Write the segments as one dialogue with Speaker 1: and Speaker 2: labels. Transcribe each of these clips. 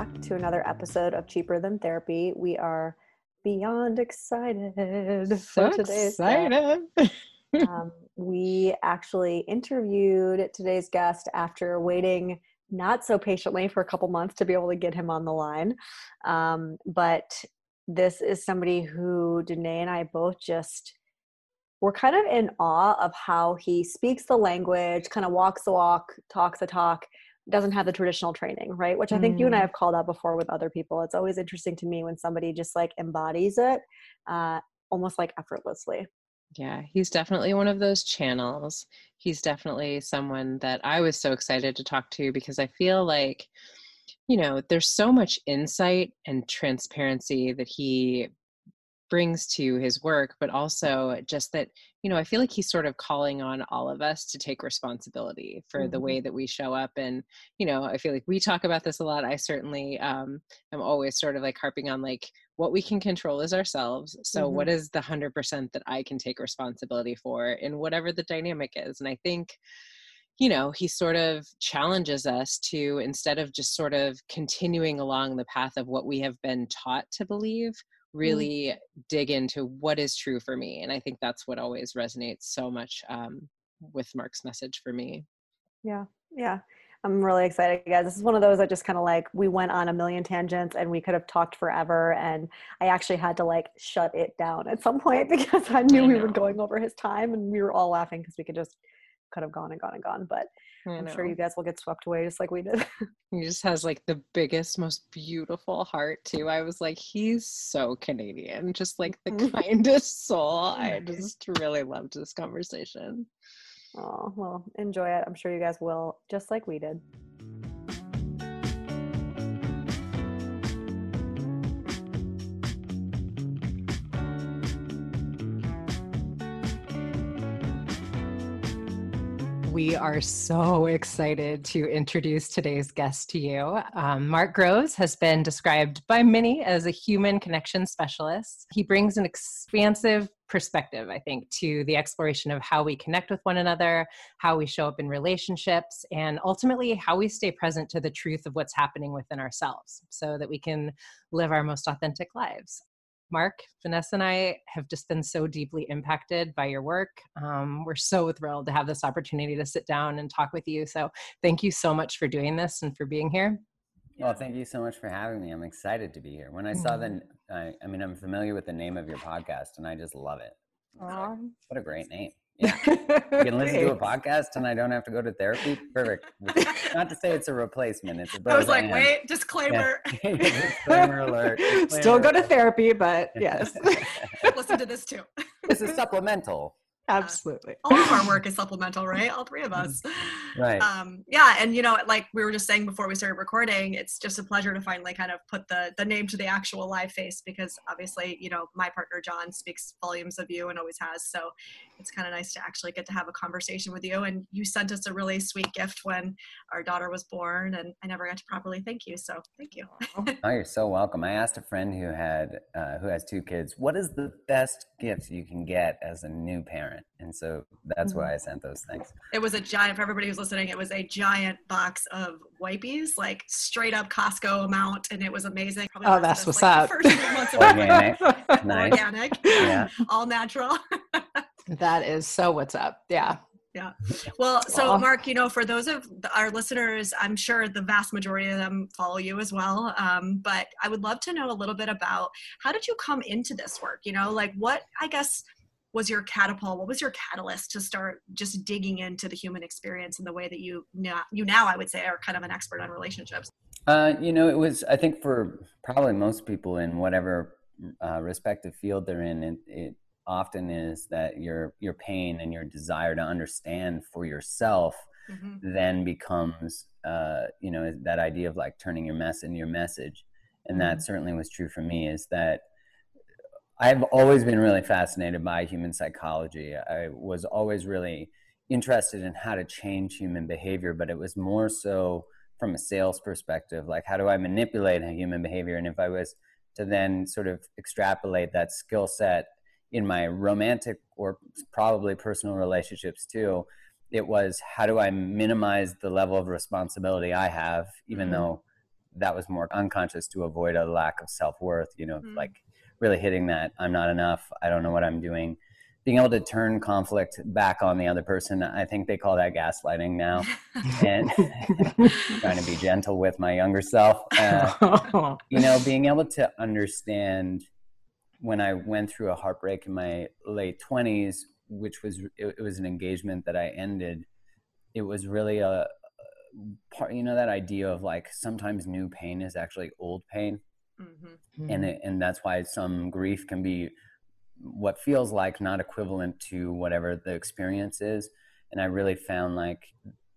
Speaker 1: Back to another episode of Cheaper Than Therapy. We are beyond excited
Speaker 2: so for today's excited.
Speaker 1: um, we actually interviewed today's guest after waiting not so patiently for a couple months to be able to get him on the line. Um, but this is somebody who Danae and I both just were kind of in awe of how he speaks the language, kind of walks the walk, talks the talk, doesn't have the traditional training, right? Which I think mm. you and I mm. have called out before with other people. It's always interesting to me when somebody just like embodies it uh, almost like effortlessly.
Speaker 2: Yeah, he's definitely one of those channels. He's definitely someone that I was so excited to talk to because I feel like, you know, there's so much insight and transparency that he brings to his work, but also just that, you know, I feel like he's sort of calling on all of us to take responsibility for mm-hmm. the way that we show up. And, you know, I feel like we talk about this a lot. I certainly um, am always sort of like harping on like what we can control is ourselves. So, mm-hmm. what is the 100% that I can take responsibility for in whatever the dynamic is? And I think, you know, he sort of challenges us to instead of just sort of continuing along the path of what we have been taught to believe. Really mm. dig into what is true for me and i think that's what always resonates so much um, with mark's message for me.
Speaker 1: Yeah yeah i'm really excited guys. This is one of those that just kind of like we went on a million tangents and we could have talked forever and i actually had to like shut it down at some point because i knew I we were going over his time and we were all laughing because we could just could have gone and gone and gone but I'm sure you guys will get swept away just like we did.
Speaker 2: he just has like the biggest, most beautiful heart too. I was like, he's so Canadian, just like the kindest soul. Oh I just really loved this conversation.
Speaker 1: Oh, well, enjoy it. I'm sure you guys will, just like we did.
Speaker 2: We are so excited to introduce today's guest to you. Um, Mark Groves has been described by many as a human connection specialist. He brings an expansive perspective, I think, to the exploration of how we connect with one another, how we show up in relationships, and ultimately how we stay present to the truth of what's happening within ourselves so that we can live our most authentic lives. Mark, Vanessa, and I have just been so deeply impacted by your work. Um, we're so thrilled to have this opportunity to sit down and talk with you. So, thank you so much for doing this and for being here.
Speaker 3: Well, thank you so much for having me. I'm excited to be here. When I saw the, mm-hmm. I, I mean, I'm familiar with the name of your podcast, and I just love it. What a great name! Yeah. You can listen to a podcast and I don't have to go to therapy. Perfect. Not to say it's a replacement. It's
Speaker 4: a I was like, wait, disclaimer.
Speaker 3: Yeah. disclaimer alert. Disclaimer
Speaker 1: Still go to therapy, but yes.
Speaker 4: listen to this too.
Speaker 3: this is supplemental.
Speaker 1: Absolutely.
Speaker 4: all of our work is supplemental, right? All three of us.
Speaker 3: Right.
Speaker 4: Um, yeah, and you know, like we were just saying before we started recording, it's just a pleasure to finally kind of put the the name to the actual live face because obviously, you know, my partner John speaks volumes of you and always has. So it's kind of nice to actually get to have a conversation with you. And you sent us a really sweet gift when our daughter was born, and I never got to properly thank you. So thank you.
Speaker 3: oh, you're so welcome. I asked a friend who had uh, who has two kids, what is the best gift you can get as a new parent? And so that's mm-hmm. why I sent those things.
Speaker 4: It was a giant for everybody who's listening. It was a giant box of wipes, like straight up Costco amount, and it was amazing.
Speaker 1: Probably oh, that's what's like, up.
Speaker 3: Organic, nice.
Speaker 4: organic, yeah, all natural.
Speaker 1: that is so what's up. Yeah.
Speaker 4: Yeah. Well, so Mark, you know, for those of our listeners, I'm sure the vast majority of them follow you as well. Um, but I would love to know a little bit about how did you come into this work? You know, like what I guess was your catapult? What was your catalyst to start just digging into the human experience in the way that you now, you now I would say are kind of an expert on relationships?
Speaker 3: Uh, you know, it was I think for probably most people in whatever uh, respective field they're in, it, it often is that your your pain and your desire to understand for yourself mm-hmm. then becomes uh, you know that idea of like turning your mess into your message and mm-hmm. that certainly was true for me is that i've always been really fascinated by human psychology i was always really interested in how to change human behavior but it was more so from a sales perspective like how do i manipulate human behavior and if i was to then sort of extrapolate that skill set in my romantic or probably personal relationships too it was how do i minimize the level of responsibility i have even mm-hmm. though that was more unconscious to avoid a lack of self-worth you know mm-hmm. like really hitting that i'm not enough i don't know what i'm doing being able to turn conflict back on the other person i think they call that gaslighting now and trying to be gentle with my younger self uh, you know being able to understand when i went through a heartbreak in my late 20s which was it, it was an engagement that i ended it was really a, part you know that idea of like sometimes new pain is actually old pain. Mm-hmm. and it, and that's why some grief can be what feels like not equivalent to whatever the experience is. And i really found like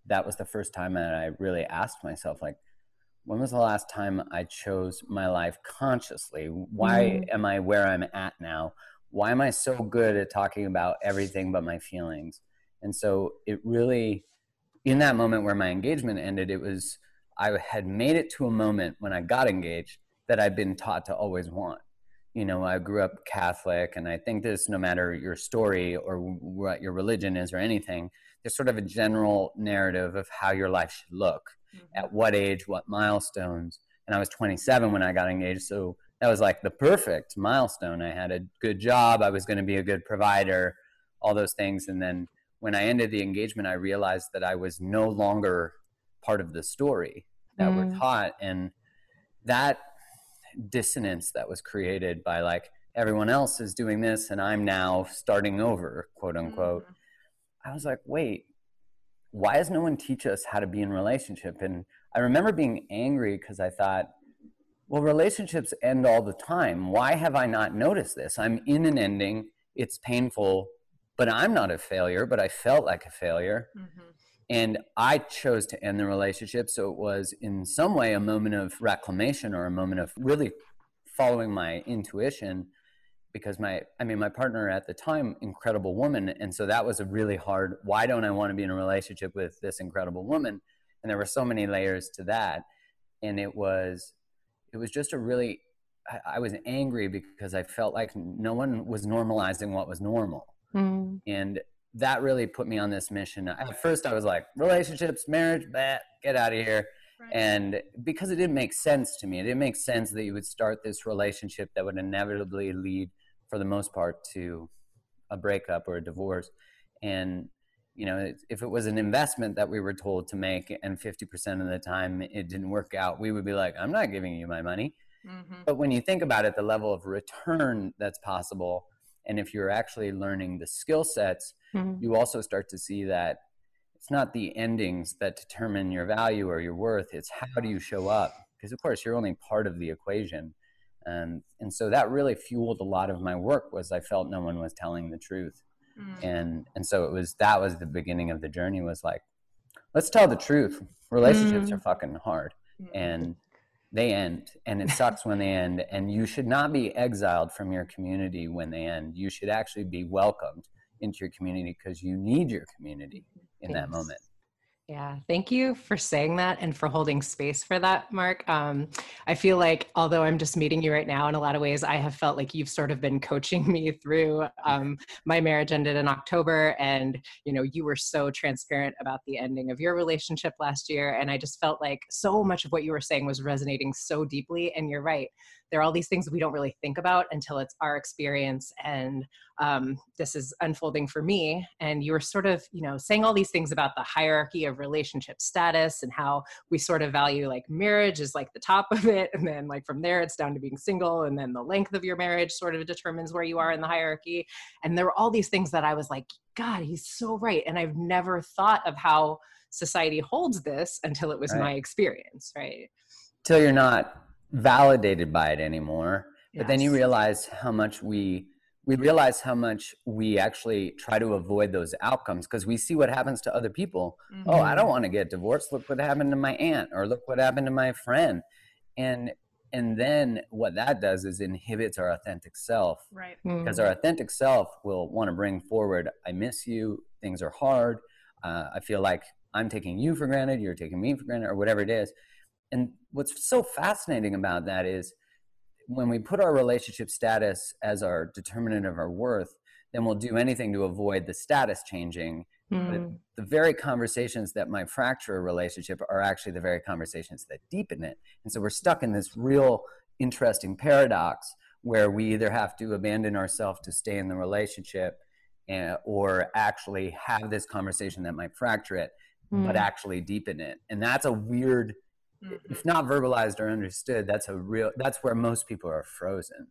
Speaker 3: that was the first time that i really asked myself like when was the last time i chose my life consciously? Why mm-hmm. am i where i'm at now? Why am i so good at talking about everything but my feelings? And so it really in that moment where my engagement ended it was i had made it to a moment when i got engaged that i'd been taught to always want. You know, I grew up Catholic, and I think this, no matter your story or what your religion is or anything, there's sort of a general narrative of how your life should look, mm-hmm. at what age, what milestones. And I was 27 when I got engaged, so that was like the perfect milestone. I had a good job, I was going to be a good provider, all those things. And then when I ended the engagement, I realized that I was no longer part of the story that mm. we're taught, and that dissonance that was created by like everyone else is doing this and I'm now starting over, quote unquote. Mm-hmm. I was like, wait, why does no one teach us how to be in relationship? And I remember being angry because I thought, well, relationships end all the time. Why have I not noticed this? I'm in an ending, it's painful, but I'm not a failure, but I felt like a failure. Mm-hmm. And I chose to end the relationship. So it was, in some way, a moment of reclamation or a moment of really following my intuition because my i mean my partner at the time incredible woman and so that was a really hard why don't i want to be in a relationship with this incredible woman and there were so many layers to that and it was it was just a really i, I was angry because i felt like no one was normalizing what was normal mm. and that really put me on this mission. At first, I was like, relationships, marriage, bat, get out of here. Right. And because it didn't make sense to me, it didn't make sense that you would start this relationship that would inevitably lead, for the most part, to a breakup or a divorce. And, you know, if it was an investment that we were told to make and 50% of the time it didn't work out, we would be like, I'm not giving you my money. Mm-hmm. But when you think about it, the level of return that's possible, and if you're actually learning the skill sets, mm-hmm. you also start to see that it's not the endings that determine your value or your worth it's how do you show up because of course you're only part of the equation and and so that really fueled a lot of my work was i felt no one was telling the truth mm. and and so it was that was the beginning of the journey was like let's tell the truth relationships mm. are fucking hard mm. and they end and it sucks when they end and you should not be exiled from your community when they end you should actually be welcomed into your community because you need your community in Thanks. that moment.
Speaker 2: Yeah, thank you for saying that and for holding space for that, Mark. Um, I feel like although I'm just meeting you right now, in a lot of ways, I have felt like you've sort of been coaching me through. Um, my marriage ended in October, and you know you were so transparent about the ending of your relationship last year, and I just felt like so much of what you were saying was resonating so deeply. And you're right, there are all these things we don't really think about until it's our experience and um, this is unfolding for me. And you were sort of you know saying all these things about the hierarchy of relationship status and how we sort of value like marriage is like the top of it. And then like from there it's down to being single. And then the length of your marriage sort of determines where you are in the hierarchy. And there were all these things that i was like god he's so right. And i've never thought of how society holds this until it was right. my experience right?
Speaker 3: Till you're not validated by it anymore. Yes. But then you realize how much we we realize how much we actually try to avoid those outcomes because we see what happens to other people. Mm-hmm. Oh, I don't want to get divorced. Look what happened to my aunt, or look what happened to my friend. And and then what that does is inhibits our authentic self.
Speaker 4: Right.
Speaker 3: Because our authentic self will want to bring forward, I miss you, things are hard. Uh, I feel like I'm taking you for granted, you're taking me for granted, or whatever it is. And what's so fascinating about that is when we put our relationship status as our determinant of our worth, then we'll do anything to avoid the status changing. Mm. But hmm. the very conversations that might fracture a relationship are actually the very conversations that deepen it. And so we're stuck in this real interesting paradox where we either have to abandon ourselves to stay in the relationship and, eh, or actually have this conversation that might fracture it, mm. but hmm. actually deepen it. And that's a weird mm-hmm. if not verbalized or understood that's a real that's where most people are frozen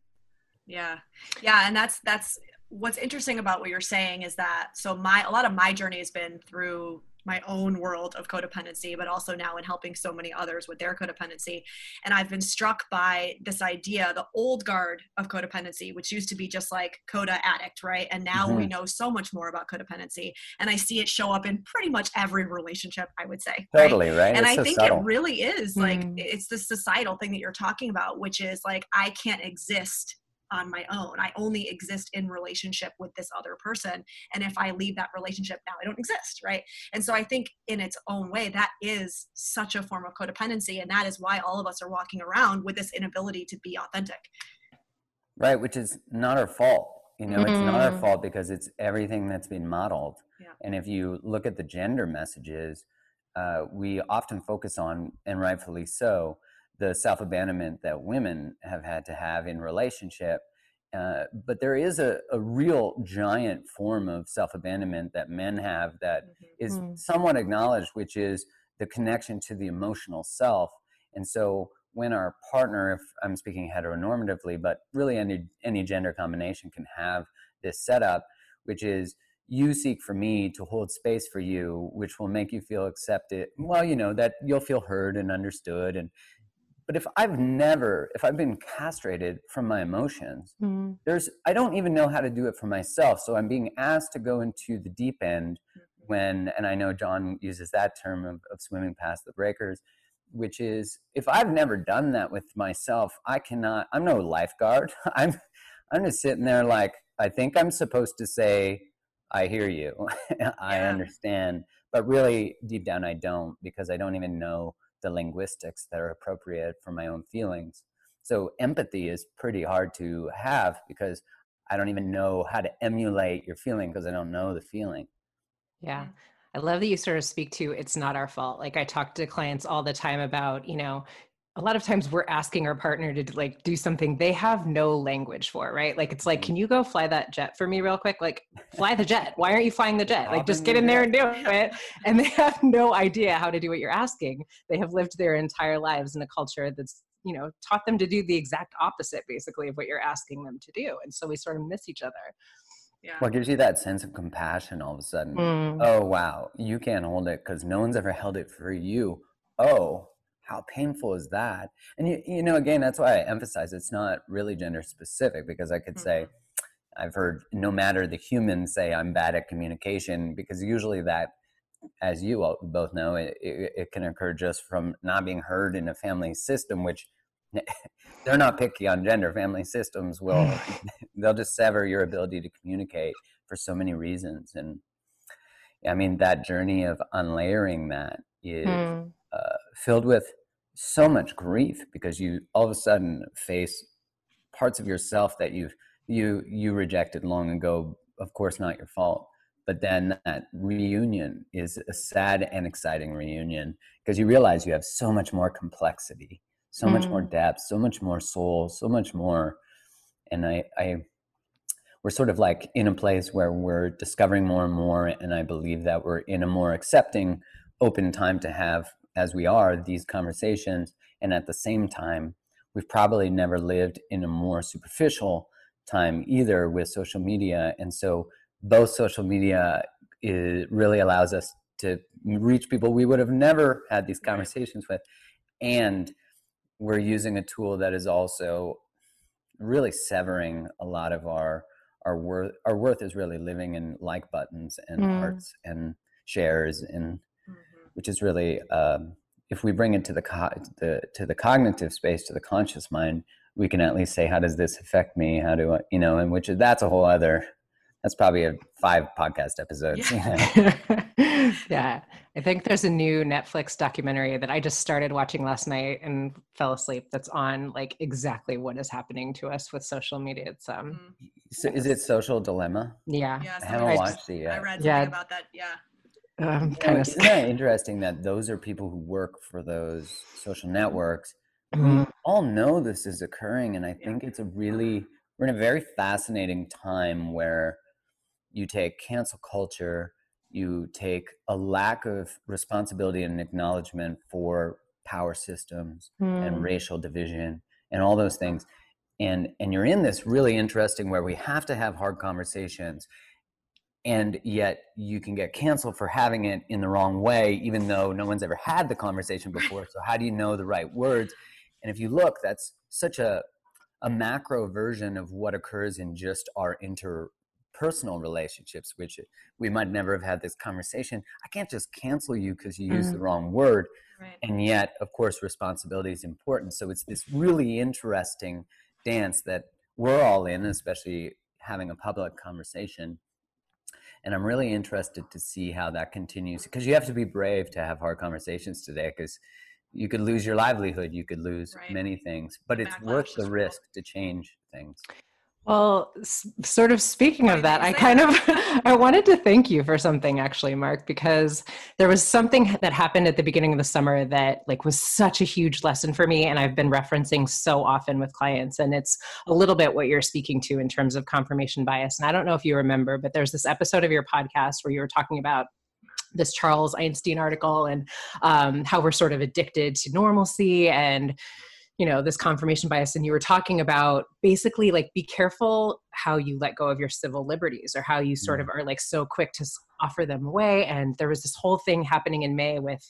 Speaker 4: yeah yeah and that's that's what's interesting about what you're saying is that so my a lot of my journey has been through my own world of codependency, but also now in helping so many others with their codependency. And I've been struck by this idea, the old guard of codependency, which used to be just like coda addict, right? And now mm-hmm. we know so much more about codependency. And I see it show up in pretty much every relationship, I would say.
Speaker 3: Totally, right? right?
Speaker 4: And it's I so think subtle. it really is like, mm. it's the societal thing that you're talking about, which is like, I can't exist on my own. I only exist in relationship with this other person. And if I leave that relationship now, I don't exist, right? And so I think in its own way, that is such a form of codependency. And that is why all of us are walking around with this inability to be authentic.
Speaker 3: Right, which is not our fault. You know, mm-hmm. it's not our mm-hmm. fault because it's everything that's been modeled. Yeah. And if you look at the gender messages, uh, we often focus on, and rightfully so, the self abandonment that women have had to have in relationship. Uh, but there is a, a real giant form of self abandonment that men have that mm-hmm. is mm. somewhat acknowledged, which is the connection to the emotional self. And so when our partner, if I'm speaking heteronormatively, but really any, any gender combination can have this setup, which is you seek for me to hold space for you, which will make you feel accepted. Well, you know, that you'll feel heard and understood and but if i've never if i've been castrated from my emotions mm. there's i don't even know how to do it for myself so i'm being asked to go into the deep end mm-hmm. when and i know john uses that term of, of swimming past the breakers which is if i've never done that with myself i cannot i'm no lifeguard i'm i'm just sitting there like i think i'm supposed to say i hear you i yeah. understand but really deep down i don't because i don't even know the linguistics that are appropriate for my own feelings. So empathy is pretty hard to have because I don't even know how to emulate your feeling because I don't know the feeling.
Speaker 2: Yeah. I love that you sort of speak to it's not our fault. Like I talk to clients all the time about, you know, a lot of times we're asking our partner to like do something they have no language for, right? Like it's like, mm-hmm. can you go fly that jet for me real quick? Like fly the jet. Why aren't you flying the jet? Like just get in there and do it. And they have no idea how to do what you're asking. They have lived their entire lives in a culture that's, you know, taught them to do the exact opposite basically of what you're asking them to do. And so we sort of miss each other.
Speaker 3: Yeah. What gives you that sense of compassion all of a sudden? Mm. Oh wow, you can't hold it because no one's ever held it for you. Oh, how painful is that and you, you know again that's why i emphasize it's not really gender specific because i could mm-hmm. say i've heard no matter the human say i'm bad at communication because usually that as you both know it, it, it can occur just from not being heard in a family system which they're not picky on gender family systems will they'll just sever your ability to communicate for so many reasons and i mean that journey of unlayering that is mm. uh, filled with so much grief because you all of a sudden face parts of yourself that you you you rejected long ago. Of course not your fault. But then that reunion is a sad and exciting reunion because you realize you have so much more complexity so mm. much more depth so much more soul so much more. And i i we're sort of like in a place where we're discovering more and more and i believe that we're in a more accepting open time to have as we are these conversations and at the same time we've probably never lived in a more superficial time either with social media and so both social media is, really allows us to reach people we would have never had these conversations with and we're using a tool that is also really severing a lot of our our worth our worth is really living in like buttons and mm. hearts and shares and. Which is really um, if we bring it to the, co- the to the cognitive space to the conscious mind we can at least say how does this affect me? How do i you know and which that's a whole other that's probably a five podcast episodes
Speaker 2: yeah. yeah. I think there's a new netflix documentary that i just started watching last night and fell asleep that's on like exactly what is happening to us with social media. It's um mm-hmm.
Speaker 3: so is it social dilemma?
Speaker 2: Yeah,
Speaker 4: yeah
Speaker 3: i haven't watched it
Speaker 4: yet. i read something yeah. about that yeah
Speaker 2: um, kind of
Speaker 3: isn't that interesting that those are people who work for those social networks mm-hmm. all know this is occurring and i think it's a really we're in a very fascinating time where you take cancel culture you take a lack of responsibility and acknowledgement for power systems mm. and racial division and all those things and and you're in this really interesting where we have to have hard conversations and yet you can get canceled for having it in the wrong way even though no one's ever had the conversation before. So how do you know the right words? And if you look that's such a a macro version of what occurs in just our interpersonal relationships which we might never have had this conversation. I can't just cancel you because you mm-hmm. used the wrong word. Right. and yet of course responsibility is important. So it's this really interesting dance that we're all in especially having a public conversation and i'm really interested to see how that continues because you have to be brave to have hard conversations today because you could lose your livelihood you could lose right. many things but it's worth the risk to change things
Speaker 2: well, s- sort of speaking of that, I kind of I wanted to thank you for something actually, Mark, because there was something that happened at the beginning of the summer that like was such a huge lesson for me and I've been referencing so often with clients and it's a little bit what you're speaking to in terms of confirmation bias. And I don't know if you remember, but there's this episode of your podcast where you were talking about this Charles Eisenstein article and um, how we're sort of addicted to normalcy and you know this confirmation bias and you were talking about basically like be careful how you let go of your civil liberties or how you sort of mm. are like so quick to offer them away. And there was this whole thing happening in may with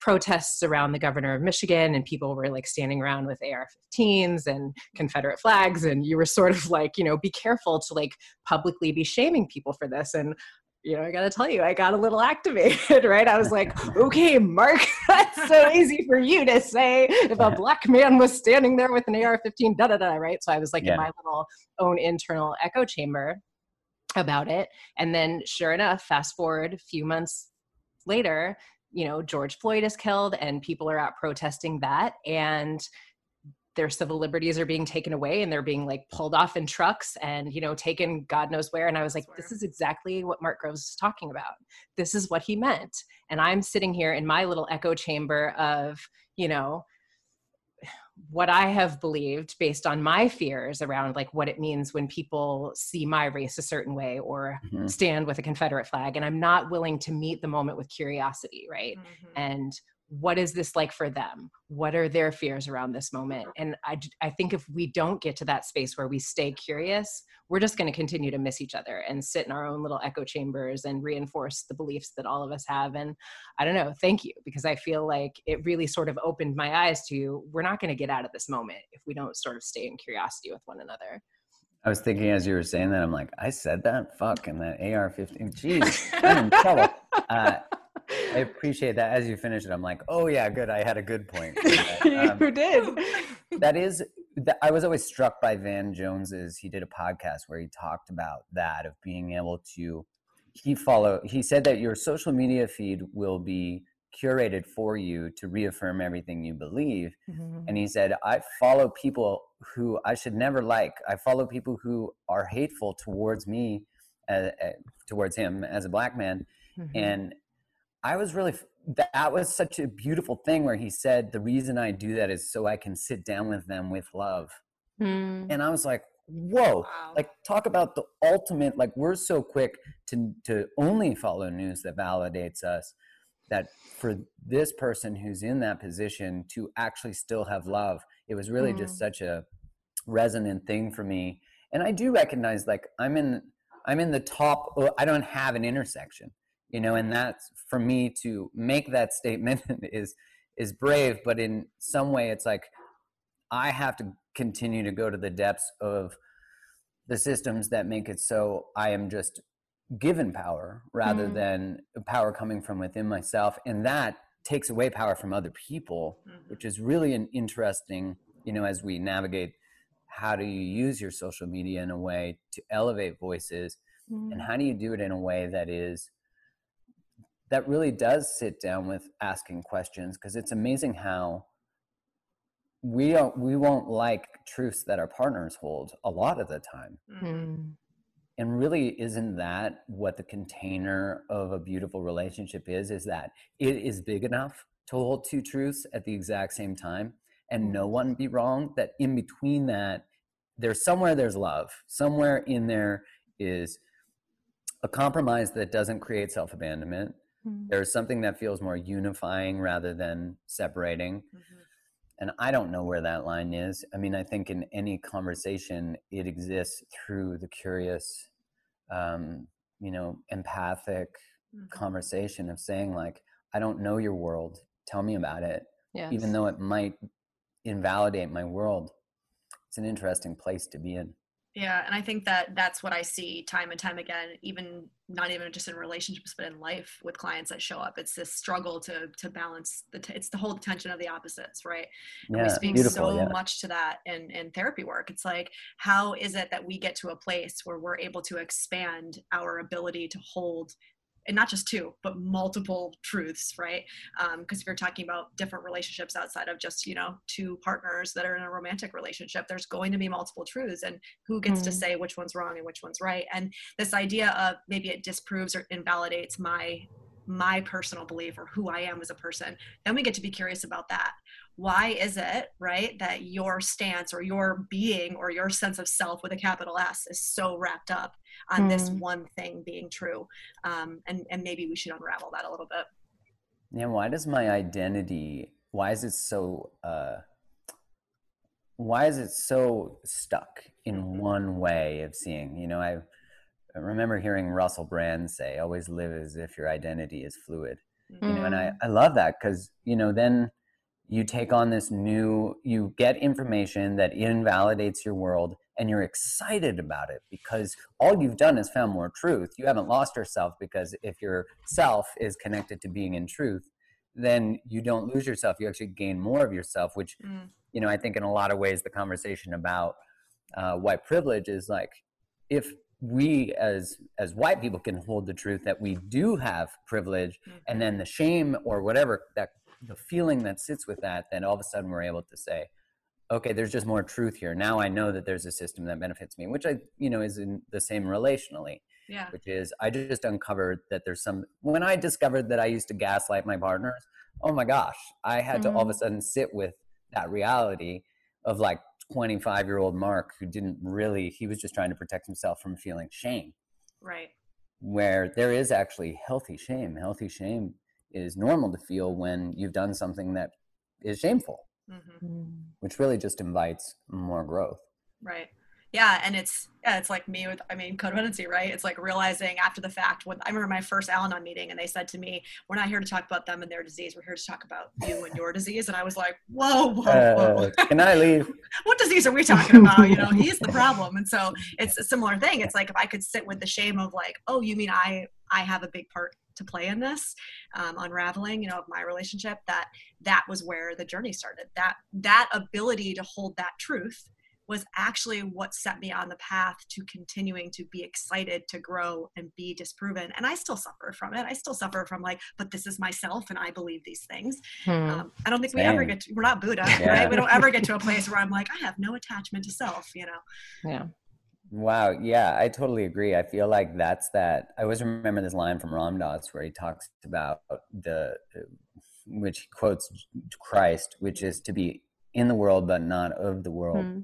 Speaker 2: protests around the governor of michigan and people were like standing around with ar-15s and confederate flags. And you were sort of like you know be careful to like publicly be shaming people for this. And you know, I got to tell you, I got a little activated, right? I was like, okay, Mark, that's so easy for you to say if a black man was standing there with an AR 15, da da da, right? So I was like yeah. in my little own internal echo chamber about it. And then, sure enough, fast forward a few months later, you know, George Floyd is killed and people are out protesting that. And their civil liberties are being taken away and they're being like pulled off in trucks and you know taken god knows where. And i was like this is exactly what mark groves is talking about. This is what he meant. And i'm sitting here in my little echo chamber of you know what i have believed based on my fears around like what it means when people see my race a certain way or mm-hmm. stand with a confederate flag. And i'm not willing to meet the moment with curiosity right? Mm-hmm. and what is this like for them? What are their fears around this moment? And i, I think if we don't get to that space where we stay curious we're just going to continue to miss each other and sit in our own little echo chambers and reinforce the beliefs that all of us have. And i don't know thank you because i feel like it really sort of opened my eyes to we're not going to get out of this moment if we don't sort of stay in curiosity with one another.
Speaker 3: I was thinking as you were saying that, I'm like, I said that? Fuck, and that AR-15, jeez, I'm in trouble. Uh, I appreciate that. As you finish it, I'm like, oh yeah, good. I had a good point.
Speaker 2: Um, you did.
Speaker 3: That is, that, I was always struck by Van Jones's. He did a podcast where he talked about that of being able to. He follow. He said that your social media feed will be curated for you to reaffirm everything you believe. Mm-hmm. And he said, I follow people who I should never like. I follow people who are hateful towards me, uh, uh, towards him as a black man. Mm-hmm. And I was really that was such a beautiful thing where he said the reason I do that is so I can sit down with them with love. Mm. And I was like, whoa, wow. like talk about the ultimate like we're so quick to to only follow news that validates us that for this person who's in that position to actually still have love it was really mm. just such a resonant thing for me and i do recognize like i'm in i'm in the top i don't have an intersection you know and that's for me to make that statement is is brave but in some way it's like i have to continue to go to the depths of the systems that make it so I am just given power rather mm. than power coming from within myself. And that takes away power from other people, mm-hmm. which is really an interesting, you know, as we navigate how do you use your social media in a way to elevate voices mm. and how do you do it in a way that is that really does sit down with asking questions because it's amazing how we don't we won't like truths that our partners hold a lot of the time. Mm. and really isn't that what the container of a beautiful relationship is is that it is big enough to hold two truths at the exact same time and no one be wrong that in between that there's somewhere there's love. Somewhere in there is a compromise that doesn't create self-abandonment mm-hmm. there's something that feels more unifying rather than separating mm-hmm and I don't know where that line is. I mean, I think in any conversation, it exists through the curious, um, you know, empathic mm-hmm. conversation of saying, like, I don't know your world. Tell me about it. Yes. Even though it might invalidate my world, it's an interesting place to be in.
Speaker 4: Yeah, and I think that that's what I see time and time again, even not even just in relationships, but in life with clients that show up. It's this struggle to to balance the t- it's the whole tension of the opposites, right? And yeah, we speak so yeah. much to that in in therapy work. It's like how is it that we get to a place where we're able to expand our ability to hold and not just two but multiple truths right because um, if you're talking about different relationships outside of just you know two partners that are in a romantic relationship there's going to be multiple truths and who gets mm. to say which one's wrong and which one's right and this idea of maybe it disproves or invalidates my my personal belief or who I am as a person, then we get to be curious about that. Why is it, right, that your stance or your being or your sense of self with a capital S is so wrapped up on mm. this one thing being true? Um, and, and maybe we should unravel that a little bit.
Speaker 3: Yeah, why does my identity, why is it so, uh, why is it so stuck in mm-hmm. one way of seeing? You know, I I remember hearing Russell Brand say, always live as if your identity is fluid. Mm-hmm. You know, and I, mm. I love that because, you know, then you take on this new, you get information that invalidates your world and you're excited about it because all you've done is found more truth. You haven't lost yourself because if your self is connected to being in truth, then you don't lose yourself. You actually gain more of yourself, which, mm. you know, I think in a lot of ways the conversation about uh, white privilege is like, if we as as white people can hold the truth that we do have privilege mm-hmm. and then the shame or whatever that the feeling that sits with that then all of a sudden we're able to say okay there's just more truth here now i know that there's a system that benefits me which i you know is in the same relationally
Speaker 4: yeah
Speaker 3: which is i just uncovered that there's some when i discovered that i used to gaslight my partners oh my gosh i had mm-hmm. to all of a mm-hmm. sudden sit with that reality of like 25 year old Mark who didn't really, he was just trying to protect himself from feeling shame.
Speaker 4: Right.
Speaker 3: Where there is actually healthy shame. Healthy shame is normal to feel when you've done something that is shameful, mm-hmm. Mm. which really just invites more growth.
Speaker 4: Right. Yeah and it's yeah it's like me with i mean codependency right? It's like realizing after the fact when i remember my first al-anon meeting and they said to me we're not here to talk about them and their disease. We're here to talk about you and your disease. And i was like whoa whoa whoa.
Speaker 3: Uh, can i leave?
Speaker 4: What disease are we talking about? You know he's the problem. And so it's a similar thing. It's like if i could sit with the shame of like oh you mean i i have a big part to play in this um, unraveling you know of my relationship that that was where the journey started that that ability to hold that truth was actually what set me on the path to continuing to be excited to grow and be disproven. And I still suffer from it. I still suffer from like, but this is myself and I believe these things. Hmm. Um, I don't think Same. we ever get to, we're not Buddha, yeah. right? We don't ever get to a place where I'm like, I have no attachment to self, you know?
Speaker 2: Yeah.
Speaker 3: Wow. Yeah, I totally agree. I feel like that's that. I always remember this line from Ram Dass where he talks about the, which he quotes Christ, which is to be in the world, but not of the world. Hmm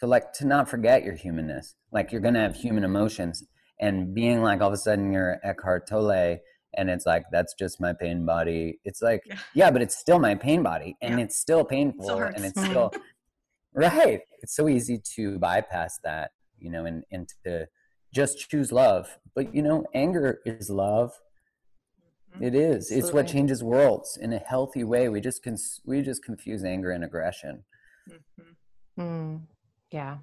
Speaker 3: to like to not forget your humanness like you're gonna have human emotions and being like all of a sudden you're Eckhart Tolle and it's like that's just my pain body it's like yeah, yeah but it's still my pain body and yeah. it's still painful still and it's still right it's so easy to bypass that you know and, and to just choose love but you know anger is love mm-hmm. it is Absolutely. it's what changes worlds in a healthy way we just cons- we just confuse anger and aggression
Speaker 2: mm-hmm. mm. Yeah.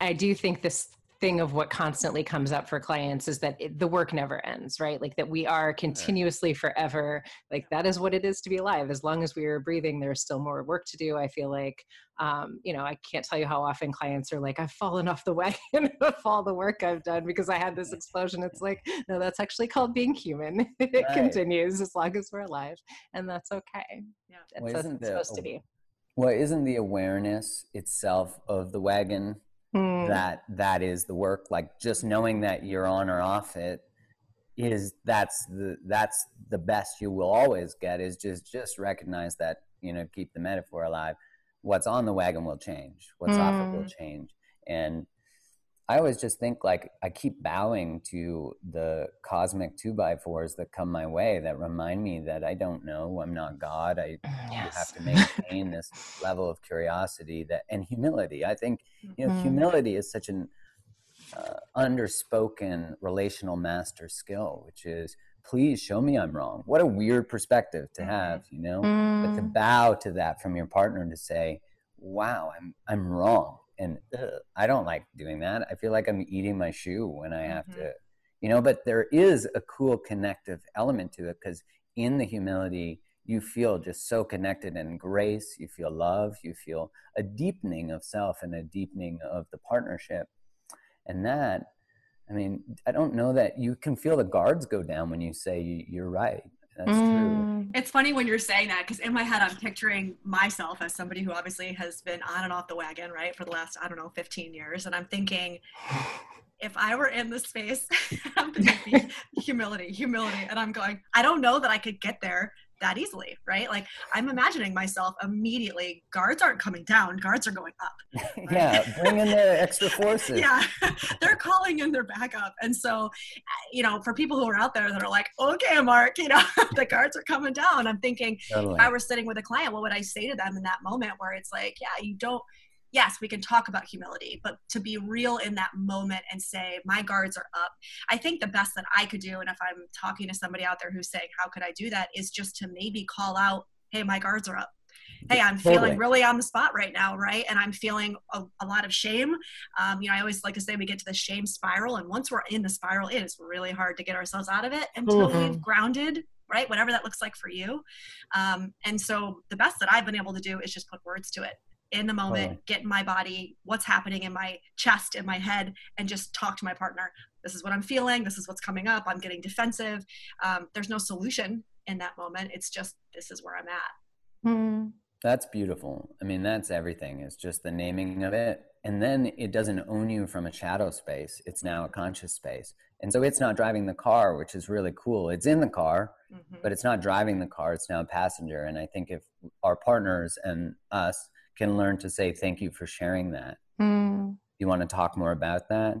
Speaker 2: I do think this thing of what constantly comes up for clients is that it, the work never ends right? Like that we are continuously forever. Like that is what it is to be alive. As long as we are breathing there's still more work to do i feel like. Um, you know i can't tell you how often clients are like i've fallen off the wagon of all the work i've done because i had this explosion. It's like no that's actually called being human. It right. continues as long as we're alive and that's okay. Yeah. It's, well, it's supposed to be.
Speaker 3: well isn't the awareness itself of the wagon mm. that that is the work like just knowing that you're on or off it is that's the that's the best you will always get is just just recognize that you know keep the metaphor alive what's on the wagon will change what's mm. off it will hmm. change and I always just think like I keep bowing to the cosmic two by fours that come my way that remind me that I don't know, I'm not God. I yes. have to maintain this level of curiosity that and humility. I think you know mm-hmm. humility is such an uh, underspoken relational master skill, which is please show me I'm wrong. What a weird perspective to mm-hmm. have, you know, mm. but to mm. bow to that from your partner to say, wow, I'm I'm wrong and ugh, I don't like doing that. I feel like I'm eating my shoe when I have mm-hmm. to, you know. But there is a cool connective element to it because in the humility, you feel just so connected in grace. You feel love. You feel a deepening of self and a deepening of the partnership, and that. I mean, I don't know that you can feel the guards go down when you say you're right. That's mm. true.
Speaker 4: It's funny when you're saying that because in my head, I'm picturing myself as somebody who obviously has been on and off the wagon, right, for the last, I don't know, 15 years. And I'm thinking, if I were in this space, humility, humility. And I'm going, I don't know that I could get there that easily, right? Like I'm imagining myself immediately, guards aren't coming down, guards are going up.
Speaker 3: Right? yeah, bring in their extra forces.
Speaker 4: yeah, they're calling in their backup. And so, you know, for people who are out there that are like, okay, Mark, you know, the guards are coming down. I'm thinking, totally. if I were sitting with a client, what would I say to them in that moment where it's like, yeah, you don't, yes, we can talk about humility, but to be real in that moment and say, my guards are up. I think the best that I could do, and if I'm talking to somebody out there who's saying, how could I do that, is just to maybe call out, hey, my guards are up. Hey, I'm feeling really on the spot right now, right? And I'm feeling a, a lot of shame. Um, you know, I always like to say we get to the shame spiral, and once we're in the spiral, it is really hard to get ourselves out of it until mm-hmm. we've grounded right? Whatever that looks like for you. Um, and so the best that I've been able to do is just put words to it in the moment, oh. get in my body, what's happening in my chest, in my head, and just talk to my partner. This is what I'm feeling. This is what's coming up. I'm getting defensive. Um, there's no solution in that moment. It's just, this is where I'm at.
Speaker 3: Mm. That's beautiful. I mean, that's everything. It's just the naming of it. And then it doesn't own you from a shadow space. It's now a conscious space. And so it's not driving the car, which is really cool. It's in the car, mm-hmm. but it's not driving the car. It's now a passenger. And I think if our partners and us can learn to say thank you for sharing that. Mm. You want to talk more about that?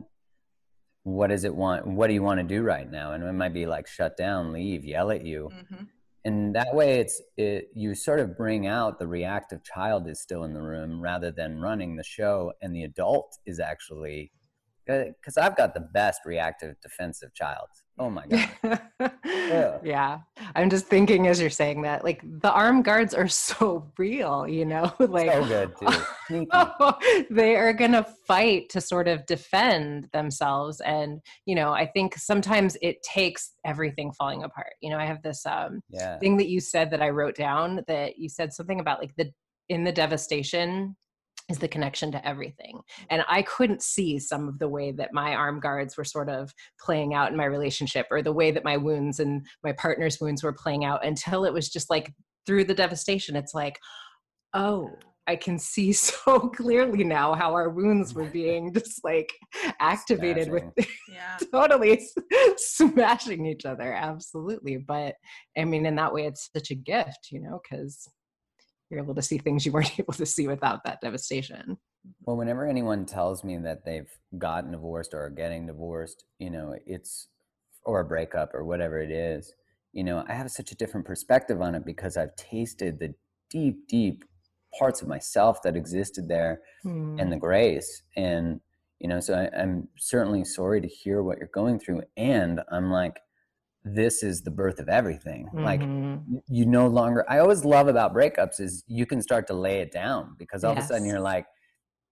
Speaker 3: What does it want? What do you want to do right now? And it might be like shut down, leave, yell at you. Mm-hmm. And that way, it's it, you sort of bring out the reactive child is still in the room rather than running the show, and the adult is actually because I've got the best reactive defensive child. Oh my god.
Speaker 2: yeah. I'm just thinking as you're saying that, like the arm guards are so real, you know, like
Speaker 3: so good too.
Speaker 2: they are gonna fight to sort of defend themselves. And, you know, I think sometimes it takes everything falling apart. You know, I have this um yeah. thing that you said that I wrote down that you said something about like the in the devastation is the connection to everything. Mm. And I couldn't see some of the way that my arm guards were sort of playing out in my relationship or the way that my wounds and my partner's wounds were playing out until it was just like through the devastation. It's like, oh, I can see so clearly now how our wounds were being just like activated smashing. with yeah. totally smashing each other. Absolutely. But I mean, in that way, it's such a gift, you know, because you're able to see things you weren't able to see without that devastation.
Speaker 3: Well, whenever anyone tells me that they've gotten divorced or are getting divorced, you know, it's or a breakup or whatever it is, you know, I have such a different perspective on it because I've tasted the deep, deep parts of myself that existed there mm. and the grace. And, you know, so I, I'm certainly sorry to hear what you're going through. And I'm like, this is the birth of everything. Mm-hmm. Like you no longer I always love about breakups is you can start to lay it down because all yes. of a sudden you're like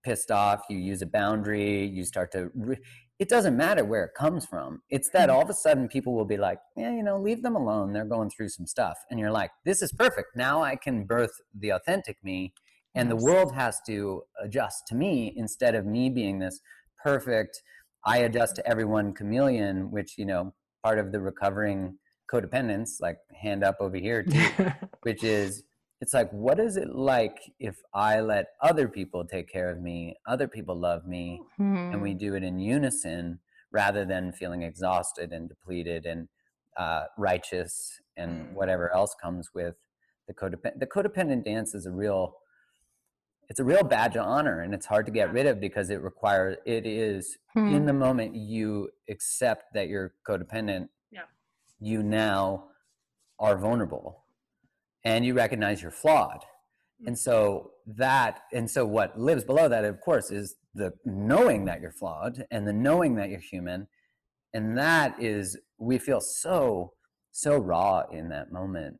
Speaker 3: pissed off, you use a boundary, you start to. Re- it doesn't matter where it comes from. It's that mm. all of a sudden people will be like, yeah, you know, leave them alone. They're going through some stuff. And you're like, this is perfect. Now I can birth the authentic me. And yes. the world has to adjust to me instead of me being this perfect, I adjust to everyone chameleon, which, you know, part of the recovering codependence, like hand up over here, too, which is it's like what is it like if i let other people take care of me other people love me mm-hmm. and we mm-hmm. do it in unison rather than feeling exhausted and depleted and uh, righteous and mm. whatever else comes with the codependent the codependent dance is a real it's a real badge of honor and it's hard to get rid of because it requires it is hmm. in the moment you accept that you're codependent
Speaker 4: yeah.
Speaker 3: you now are vulnerable and you recognize you're flawed and so that and so what lives below that of course is the knowing that you're flawed and the knowing that you're human and that is we feel so so raw in that moment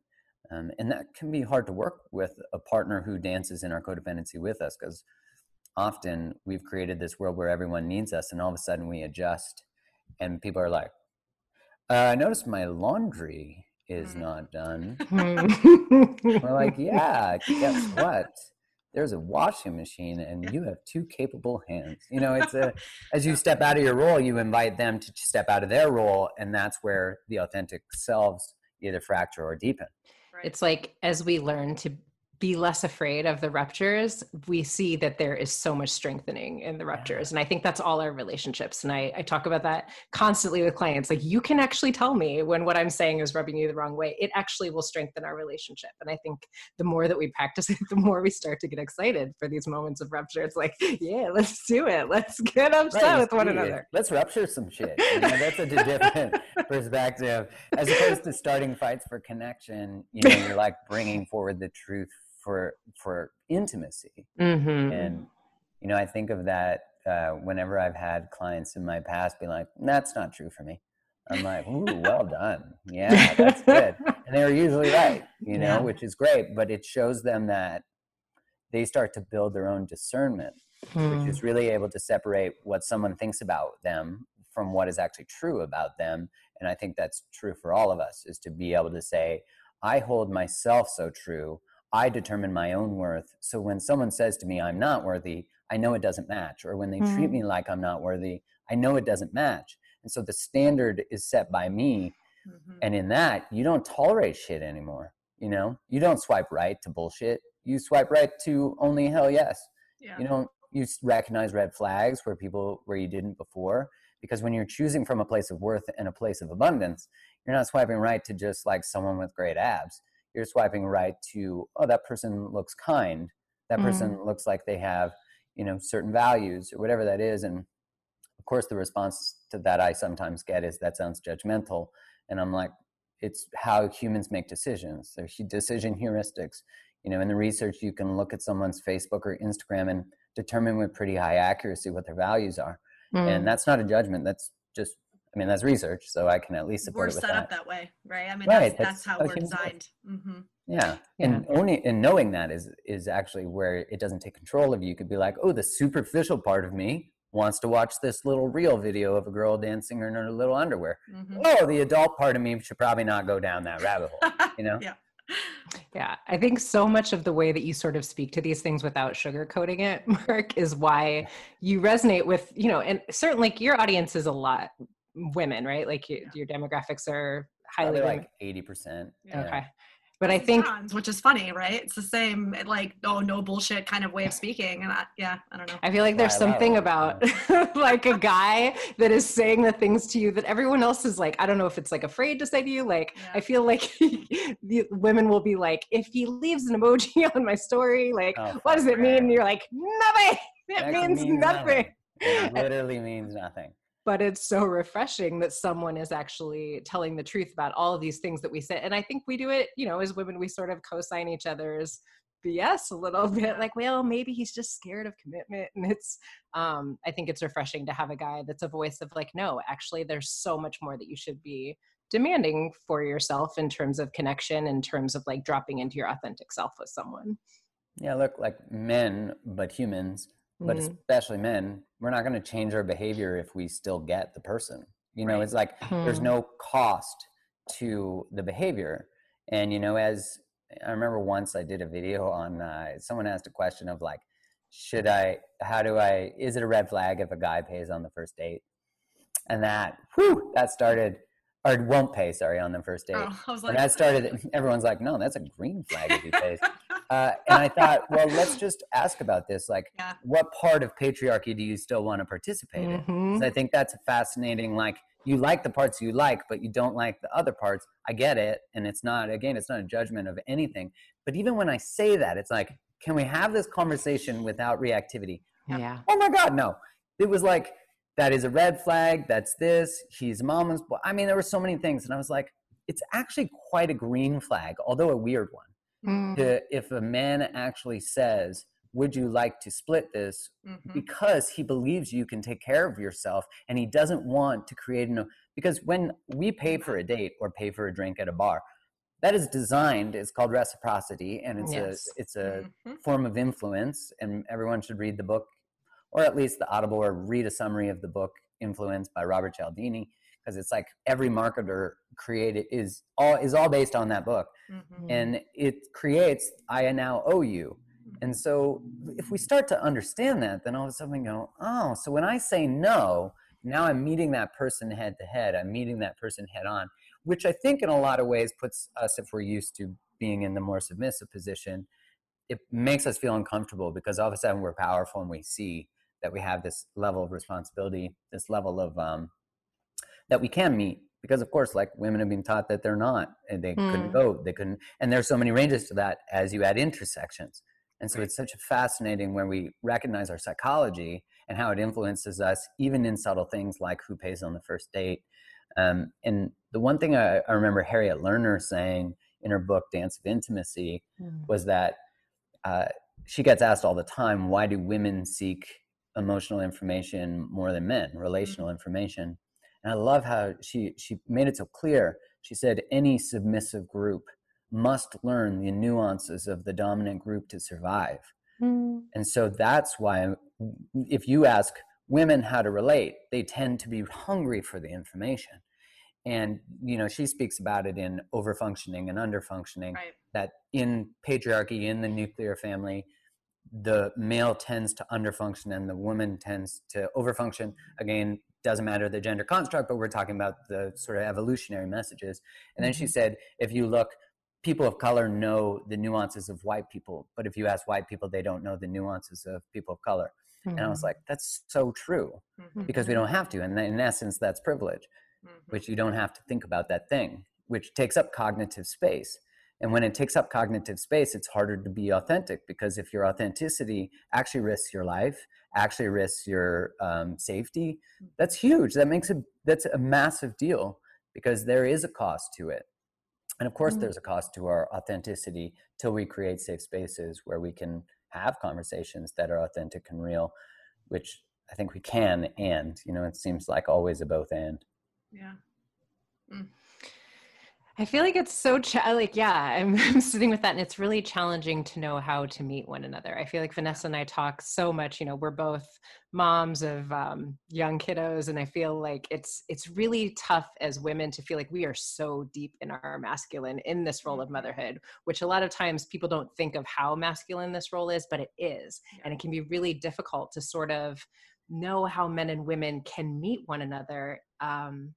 Speaker 3: um, and that can be hard to work with a partner who dances in our codependency with us because often we've created this world where everyone needs us and all of a sudden we adjust and people are like uh, i noticed my laundry is mm. not done. We're like, yeah, guess what? There's a washing machine and you have two capable hands. You know, it's a as you step out of your role, you invite them to step out of their role, and that's where the authentic selves either fracture or deepen.
Speaker 2: It's like as we learn to be less afraid of the ruptures, we see that there is so much strengthening in the ruptures. And I think that's all our relationships. And I, I, talk about that constantly with clients. Like, you can actually tell me when what I'm saying is rubbing you the wrong way. It actually will strengthen our relationship. And I think the more that we practice it, the more we start to get excited for these moments of rupture. It's like, yeah, let's do it. Let's get upset right, with one another.
Speaker 3: Let's rupture some shit. You know, that's a different perspective. As opposed to starting fights for connection, you know, you're like bringing forward the truth for for intimacy
Speaker 2: mm-hmm.
Speaker 3: and you know i think of that uh, whenever i've had clients in my past be like that's not true for me i'm like ooh well done yeah that's good and they're usually right you know yeah. which is great but it shows them that they start to build their own discernment mm. which is hmm. really able to separate what someone thinks about them from what is actually true about them and i think that's true for all of us is to be able to say i hold myself so true I determine my own worth. So when someone says to me, I'm not worthy, I know it doesn't match. Or when they mm-hmm. treat me like I'm not worthy, I know it doesn't match. And so the standard is set by me. Mm-hmm. And in that, you don't tolerate shit anymore. You know, you don't swipe right to bullshit. You swipe right to only hell yes. Yeah. You don't you recognize red flags where people where you didn't before. Because when you're choosing from a place of worth and a place of abundance, you're not swiping right to just like someone with great abs you're swiping right to oh that person looks kind that mm-hmm. person mm. looks like they have you know certain values or whatever that is and of course the response to that i sometimes get is that sounds judgmental and i'm like it's how humans make decisions there's decision heuristics you know in the research you can look at someone's facebook or instagram and determine with pretty high accuracy what their values are mm. and that's not a judgment that's just I mean, that's research, so I can at least support
Speaker 4: we're
Speaker 3: it.
Speaker 4: We're set
Speaker 3: that.
Speaker 4: up that way, right? I mean, right. that's, that's, how we're designed. Mm-hmm.
Speaker 3: Yeah. yeah. and only and knowing that is is actually where it doesn't take control of you. You could be like, oh, the superficial part of me wants to watch this little reel video of a girl dancing in her little underwear. Mm-hmm. Oh, the adult part of me should probably not go down that rabbit hole. You know?
Speaker 4: yeah.
Speaker 2: Yeah, I think so much of the way that you sort of speak to these things without sugarcoating it, Mark, is why you resonate with, you know, and certainly your audience is a lot women, right? Like you, your demographics are highly
Speaker 3: Probably like eighty percent.
Speaker 2: Okay, but I think
Speaker 4: which is funny, right? It's the same, like oh no bullshit kind of way of speaking, and I, yeah, I don't know.
Speaker 2: I feel like there's something about like a guy that is saying the things to you that everyone else is like. I don't know if it's like afraid to say to you. Like yeah. I feel like the women will be like, if he leaves an emoji on my story, like oh, what does it mean? And you're like, nothing. It that means nothing. nothing.
Speaker 3: It literally means nothing
Speaker 2: but it's so refreshing that someone is actually telling the truth about all of these things that we say and i think we do it you know as women we sort of co-sign each other's bs a little bit like well maybe he's just scared of commitment and it's um i think it's refreshing to have a guy that's a voice of like no actually there's so much more that you should be demanding for yourself in terms of connection in terms of like dropping into your authentic self with someone
Speaker 3: yeah look like men but humans but mm-hmm. especially men, we're not going to change our behavior if we still get the person. You know, right. it's like mm-hmm. there's no cost to the behavior. And, you know, as I remember once I did a video on, uh, someone asked a question of like, should I, how do I, is it a red flag if a guy pays on the first date? And that, whew, that started, or won't pay, sorry, on the first date. Oh, like, and that started, everyone's like, no, that's a green flag if he pays. Uh, and I thought, well, let's just ask about this. Like, yeah. what part of patriarchy do you still want to participate mm-hmm. in? So I think that's fascinating, like, you like the parts you like, but you don't like the other parts. I get it. And it's not, again, it's not a judgment of anything. But even when I say that, it's like, can we have this conversation without reactivity?
Speaker 2: Yeah.
Speaker 3: Oh my God, no. It was like, that is a red flag. That's this. He's mama's boy. I mean, there were so many things. And I was like, it's actually quite a green flag, although a weird one mm. to, if a man actually says, would you like to split this mm-hmm. because he believes you can take care of yourself and he doesn't want to create an because when we pay for a date or pay for a drink at a bar that is designed it's called reciprocity and it's yes. a it's a mm-hmm. form of influence and everyone should read the book or at least the audible or read a summary of the book influence by robert cialdini because it's like every marketer created is all is all based on that book. Mm-hmm. and it creates i now owe you. And so if we start to understand that then all of a sudden we go oh so when i say no now i'm meeting that person head to head. I'm meeting that person head on which i think in a lot of ways puts us if we're used to being in the more submissive position it makes us feel uncomfortable because all of a sudden we're powerful and we see that we have this level of responsibility this level of um, that we can meet because of course like women have been taught that they're not and they mm. couldn't go they couldn't and there's so many ranges to that as you add intersections and so it's such a fascinating when we recognize our psychology and how it influences us even in subtle things like who pays on the first date um, and the one thing I, I, remember harriet lerner saying in her book dance of intimacy mm. was that uh, she gets asked all the time why do women seek emotional information more than men relational mm. information and I love how she she made it so clear. She said any submissive group must learn the nuances of the dominant group to survive. Mm. And so that's why if you ask women how to relate, they tend to be hungry for the information. And you know, she speaks about it in overfunctioning and underfunctioning right. that in patriarchy in the nuclear family the male tends to underfunction and the woman tends to overfunction again doesn't matter the gender construct, but we're talking about the sort of evolutionary messages. And then she mm-hmm. said, if you look, people of color know the nuances of white people, but if you ask white people, they don't know the nuances of people of color. Mm-hmm. And I was mm-hmm. like, that's so true mm-hmm. because we don't have to. And in essence, that's privilege, mm-hmm. which you don't have to think about that thing, which takes up cognitive space. And when it takes up cognitive space, it's harder to be authentic because if your authenticity actually risks your life, actually risks your um, safety, mm. that's huge. That makes it that's a massive deal because there is a cost to it. And of course, mm-hmm. there's a cost to our authenticity till we create safe spaces where we can have conversations that are authentic and real, which I think we can. And, you know, it seems like always a both and.
Speaker 4: Yeah. Mm.
Speaker 2: I feel like it's so ch- like yeah, I'm, I'm, sitting with that, and it's really challenging to know how to meet one another. I feel like Vanessa and I talk so much. You know, we're both moms of um, young kiddos, and I feel like it's it's really tough as women to feel like we are so deep in our masculine in this role of mm-hmm. motherhood, which a lot of times people don't think of how masculine this role is, but it is, and it can be really difficult to sort of know how men and women can meet one another. Um,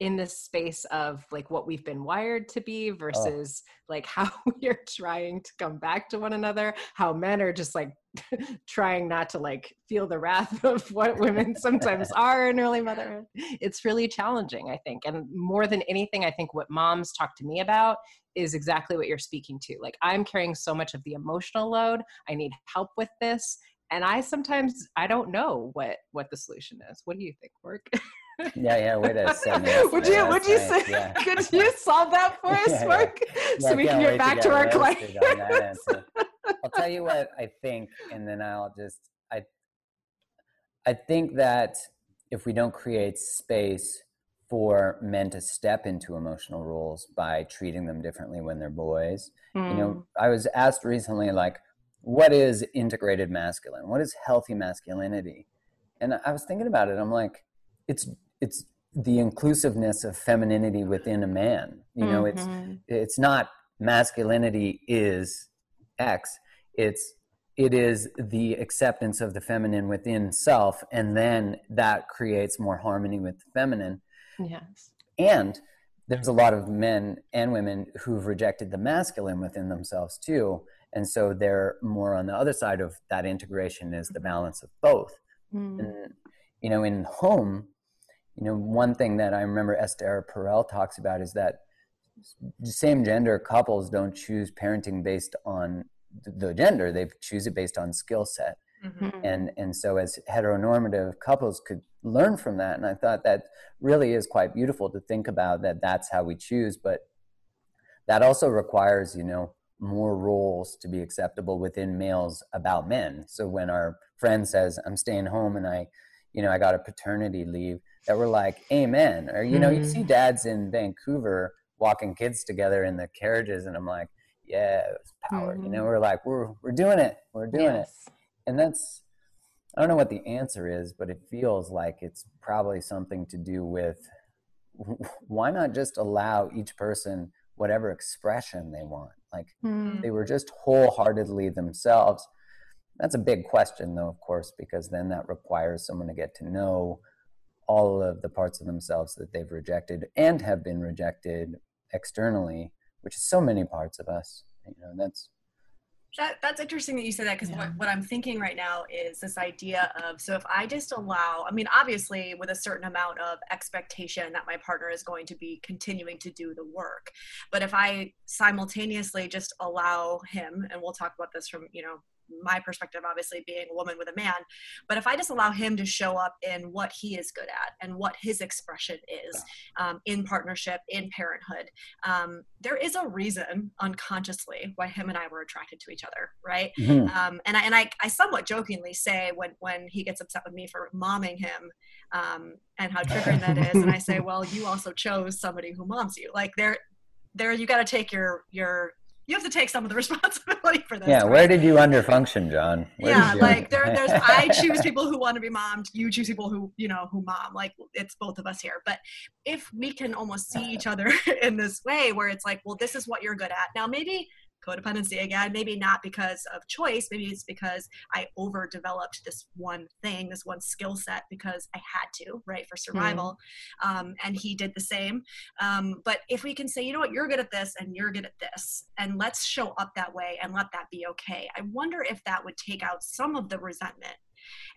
Speaker 2: in this space of like what we've been wired to be oh. versus oh. like how we are trying to come back to one another how men are just like trying not to like feel the wrath of what women sometimes are in early motherhood it's really challenging i think and more than anything i think what moms talk to me about is exactly what you're speaking to like i'm carrying so much of the emotional load i need help with this and i sometimes i don't know what what the solution is what do you think work
Speaker 3: yeah, yeah. Wait a second.
Speaker 2: would you would you say yeah. could you solve that for us, Mark? Yeah, so we can get back to, to our clients.
Speaker 3: I'll tell you what I think, and then I'll just I I think that if we don't create space for men to step into emotional roles by treating them differently when they're boys, mm. you know, hmm. I was asked recently, like, what is integrated masculine? What is healthy masculinity? And I was thinking about it. I'm like, it's it's the inclusiveness of femininity within a man. You know, mm-hmm. it's it's not masculinity is X. It's it is the acceptance of the feminine within self, and then that creates more harmony with the feminine.
Speaker 2: Yes.
Speaker 3: And there's a lot of men and women who've rejected the masculine within themselves too. And so they're more on the other side of that integration is the balance of both. Mm. And, you know, in home, you know, one thing that I remember Esther Perel talks about is that same gender couples don't choose parenting based on the gender; they choose it based on skill set. Mm-hmm. And and so as heteronormative couples could learn from that, and I thought that really is quite beautiful to think about that. That's how we choose, but that also requires, you know, more roles to be acceptable within males about men. So when our friend says, "I'm staying home," and I, you know, I got a paternity leave, that we're like, "Amen," or you know, mm-hmm. you see dads in Vancouver walking kids together in the carriages, and I'm like, "Yeah, it's power." Mm-hmm. You know, mm-hmm. we're like, "We're we're doing it, we're doing yes. it," and that's. I don't know what the answer is, but it feels like it's probably something to do with why not just allow each person whatever expression they want like mm. they were just wholeheartedly themselves. That's a big question, though, of course, because then that requires someone to get to know all of the parts of themselves that they've rejected and have been rejected externally, which is so many parts of us. You know, that's
Speaker 4: that, that's interesting that you say that because yeah. what, what I'm thinking right now is this idea of so if I just allow, I mean, obviously with a certain amount of expectation that my partner is going to be continuing to do the work, but if I simultaneously just allow him, and we'll talk about this from you know my perspective, obviously being a woman with a man. But if I just allow him to show up in what he is good at and what his expression is um, in partnership, in parenthood, um, there is a reason unconsciously why him and I were attracted to each other, right? Mm-hmm. Um, and I, and I, I somewhat jokingly say when when he gets upset with me for momming him um, and how triggering that is, and I say, well, you also chose somebody who moms you. Like there, there, you got to take your your you have to take some of the responsibility for this.
Speaker 3: Yeah, right? where did you underfunction, John?
Speaker 4: Where yeah, like there, there's I choose people who want to be mommed. You choose people who you know who mom. Like it's both of us here. But if we can almost see each other in this way, where it's like, well, this is what you're good at. Now maybe codependency again maybe not because of choice maybe it's because i overdeveloped this one thing this one skill set because i had to right for survival. Mm. um, and he did the same. Um, but if we can say you know what? You're good at this and you're good at this and let's show up that way and let that be okay i wonder if that would take out some of the resentment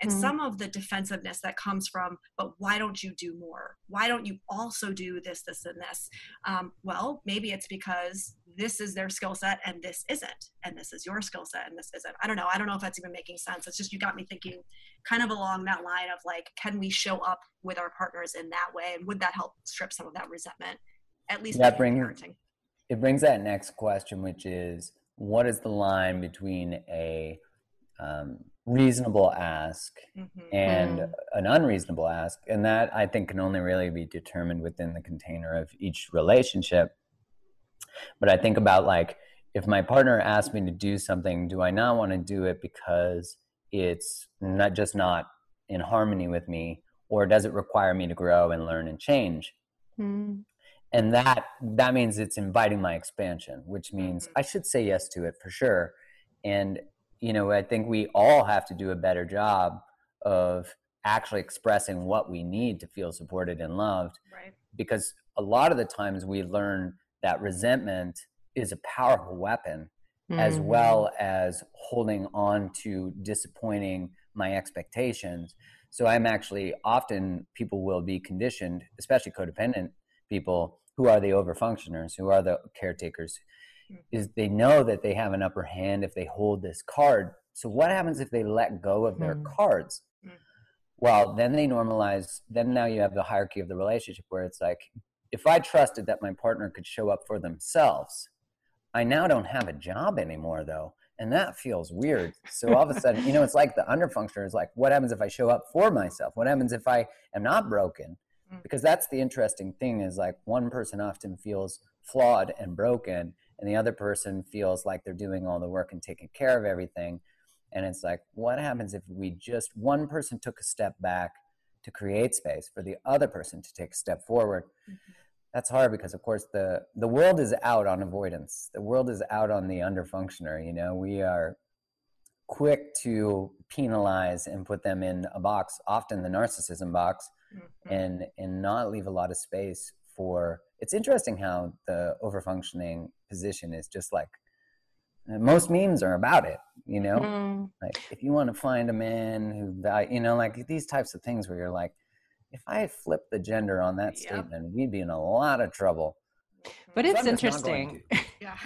Speaker 4: and mm-hmm. some of the defensiveness that comes from but why don't you do more? Why don't you also do this this and this? Um, well maybe it's because this is their skill set and this isn't and this is your skill set and this isn't i don't know i don't know if that's even making sense it's just you got me thinking kind of along that line of like can we show up with our partners in that way and would that help strip some of that resentment at least
Speaker 3: that brings parenting? it brings that next question which is what is the line between a um, reasonable ask mm-hmm. and mm. an unreasonable ask and that i think can only really be determined within the container of each relationship but i think about like if my partner asks me to do something do i not want to do it because it's not just not in harmony with me or does it require me to grow and learn and change mm. and that that means it's inviting my expansion which means mm-hmm. i should say yes to it for sure and you know, I think we all have to do a better job of actually expressing what we need to feel supported and loved.
Speaker 4: Right.
Speaker 3: Because a lot of the times we learn that resentment is a powerful weapon mm-hmm. as well as holding on to disappointing my expectations. So I'm actually often people will be conditioned, especially codependent people who are the overfunctioners, who are the caretakers, is they know that they have an upper hand if they hold this card. So what happens if they let go of their mm. cards? Mm. Well, then they normalize. Then now you have the hierarchy of the relationship where it's like, if I trusted that my partner could show up for themselves, I now don't have a job anymore though. And that feels weird. So all of a sudden, you know, it's like the underfunctioner is like, what happens if I show up for myself? What happens if I am not broken? mm. because that's the interesting thing is like one person often feels flawed and broken and the other person feels like they're doing all the work and taking care of everything and it's like what happens if we just one person took a step back to create space for the other person to take a step forward mm-hmm. that's hard because of course the the world is out on avoidance the world is out on the underfunctioner you know we are quick to penalize and put them in a box often the narcissism box mm-hmm. and and not leave a lot of space for it's interesting how the overfunctioning position is just like most memes are about it you know? Mm. like if you want to find a man who you know like these types of things where you're like if i flip the gender on that yep. statement we'd be in a lot of trouble.
Speaker 2: But it's interesting. yeah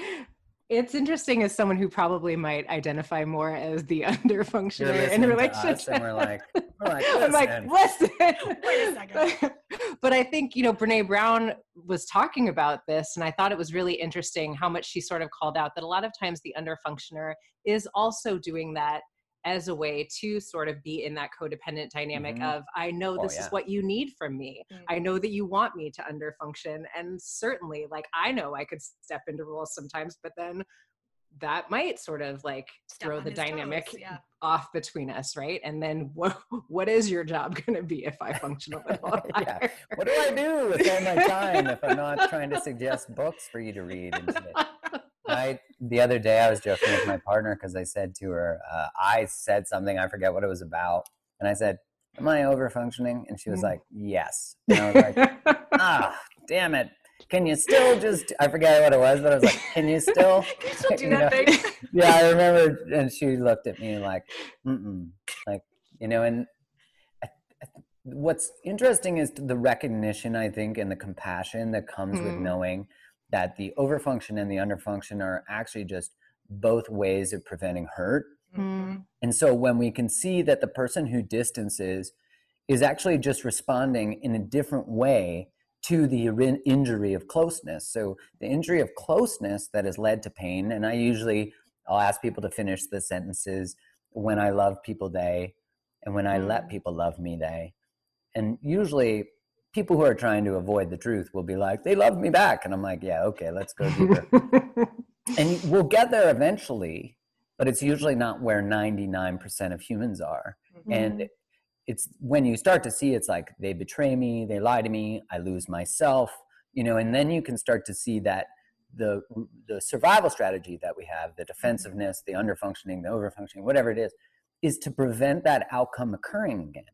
Speaker 2: it's interesting as someone who probably might identify more as the underfunctioner in a relationship.
Speaker 3: and we're like, we're like I'm
Speaker 2: like, listen. Wait a second. but I think, you know, Brene Brown was talking about this, and I thought it was really interesting how much she sort of called out that a lot of times the underfunctioner is also doing that as a way to sort of be in that codependent dynamic mm-hmm. of i know oh, this oh, yeah. is what you need from me mm-hmm. i know that you want me to underfunction and certainly like i know i could step into roles sometimes but then that might sort of like step throw the dynamic toes, yeah. off between us right and then what what is your job going to be if i function a little
Speaker 3: yeah. what do i do with all my time if i'm not trying to suggest books for you to read I the other day I was joking with my partner because I said to her, uh, I said something I forget what it was about, and I said, "Am I over functioning?" And she was mm. like, "Yes." And I was like, "Ah, damn it." Can you still just? I forget what it was, but I was like, "Can you still?"
Speaker 4: Can you still do that know? thing?
Speaker 3: yeah, I remember, and she looked at me like, "Mm-mm," like you know. And I, I, what's interesting is the recognition, I think, and the compassion that comes mm. with knowing that the overfunction and the underfunction are actually just both ways of preventing hurt. Mm-hmm. And so when we can see that the person who distances is actually just responding in a different way to the injury of closeness. So the injury of closeness that has led to pain, and I usually I'll ask people to finish the sentences when I love people they and when I let mm. people love me they. And usually people who are trying to avoid the truth will be like, they love me back. And I'm like, yeah, okay, let's go deeper. and we'll get there eventually, but it's usually not where 99% of humans are. Mm-hmm. And it's when you start to see it's like they betray me, they lie to me, I lose myself, you know, and then you can start to see that the the survival strategy that we have, the defensiveness, the underfunctioning, the overfunctioning, whatever it is, is to prevent that outcome occurring again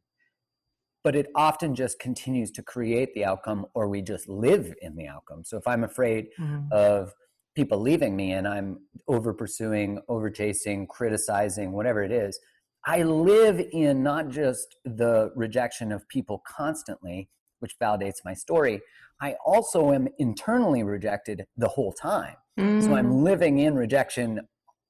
Speaker 3: but it often just continues to create the outcome or we just live in the outcome so if i'm afraid mm-hmm. of people leaving me and i'm over pursuing over chasing criticizing whatever it is i live in not just the rejection of people constantly which validates my story i also am internally rejected the whole time mm-hmm. so i'm mm. living in rejection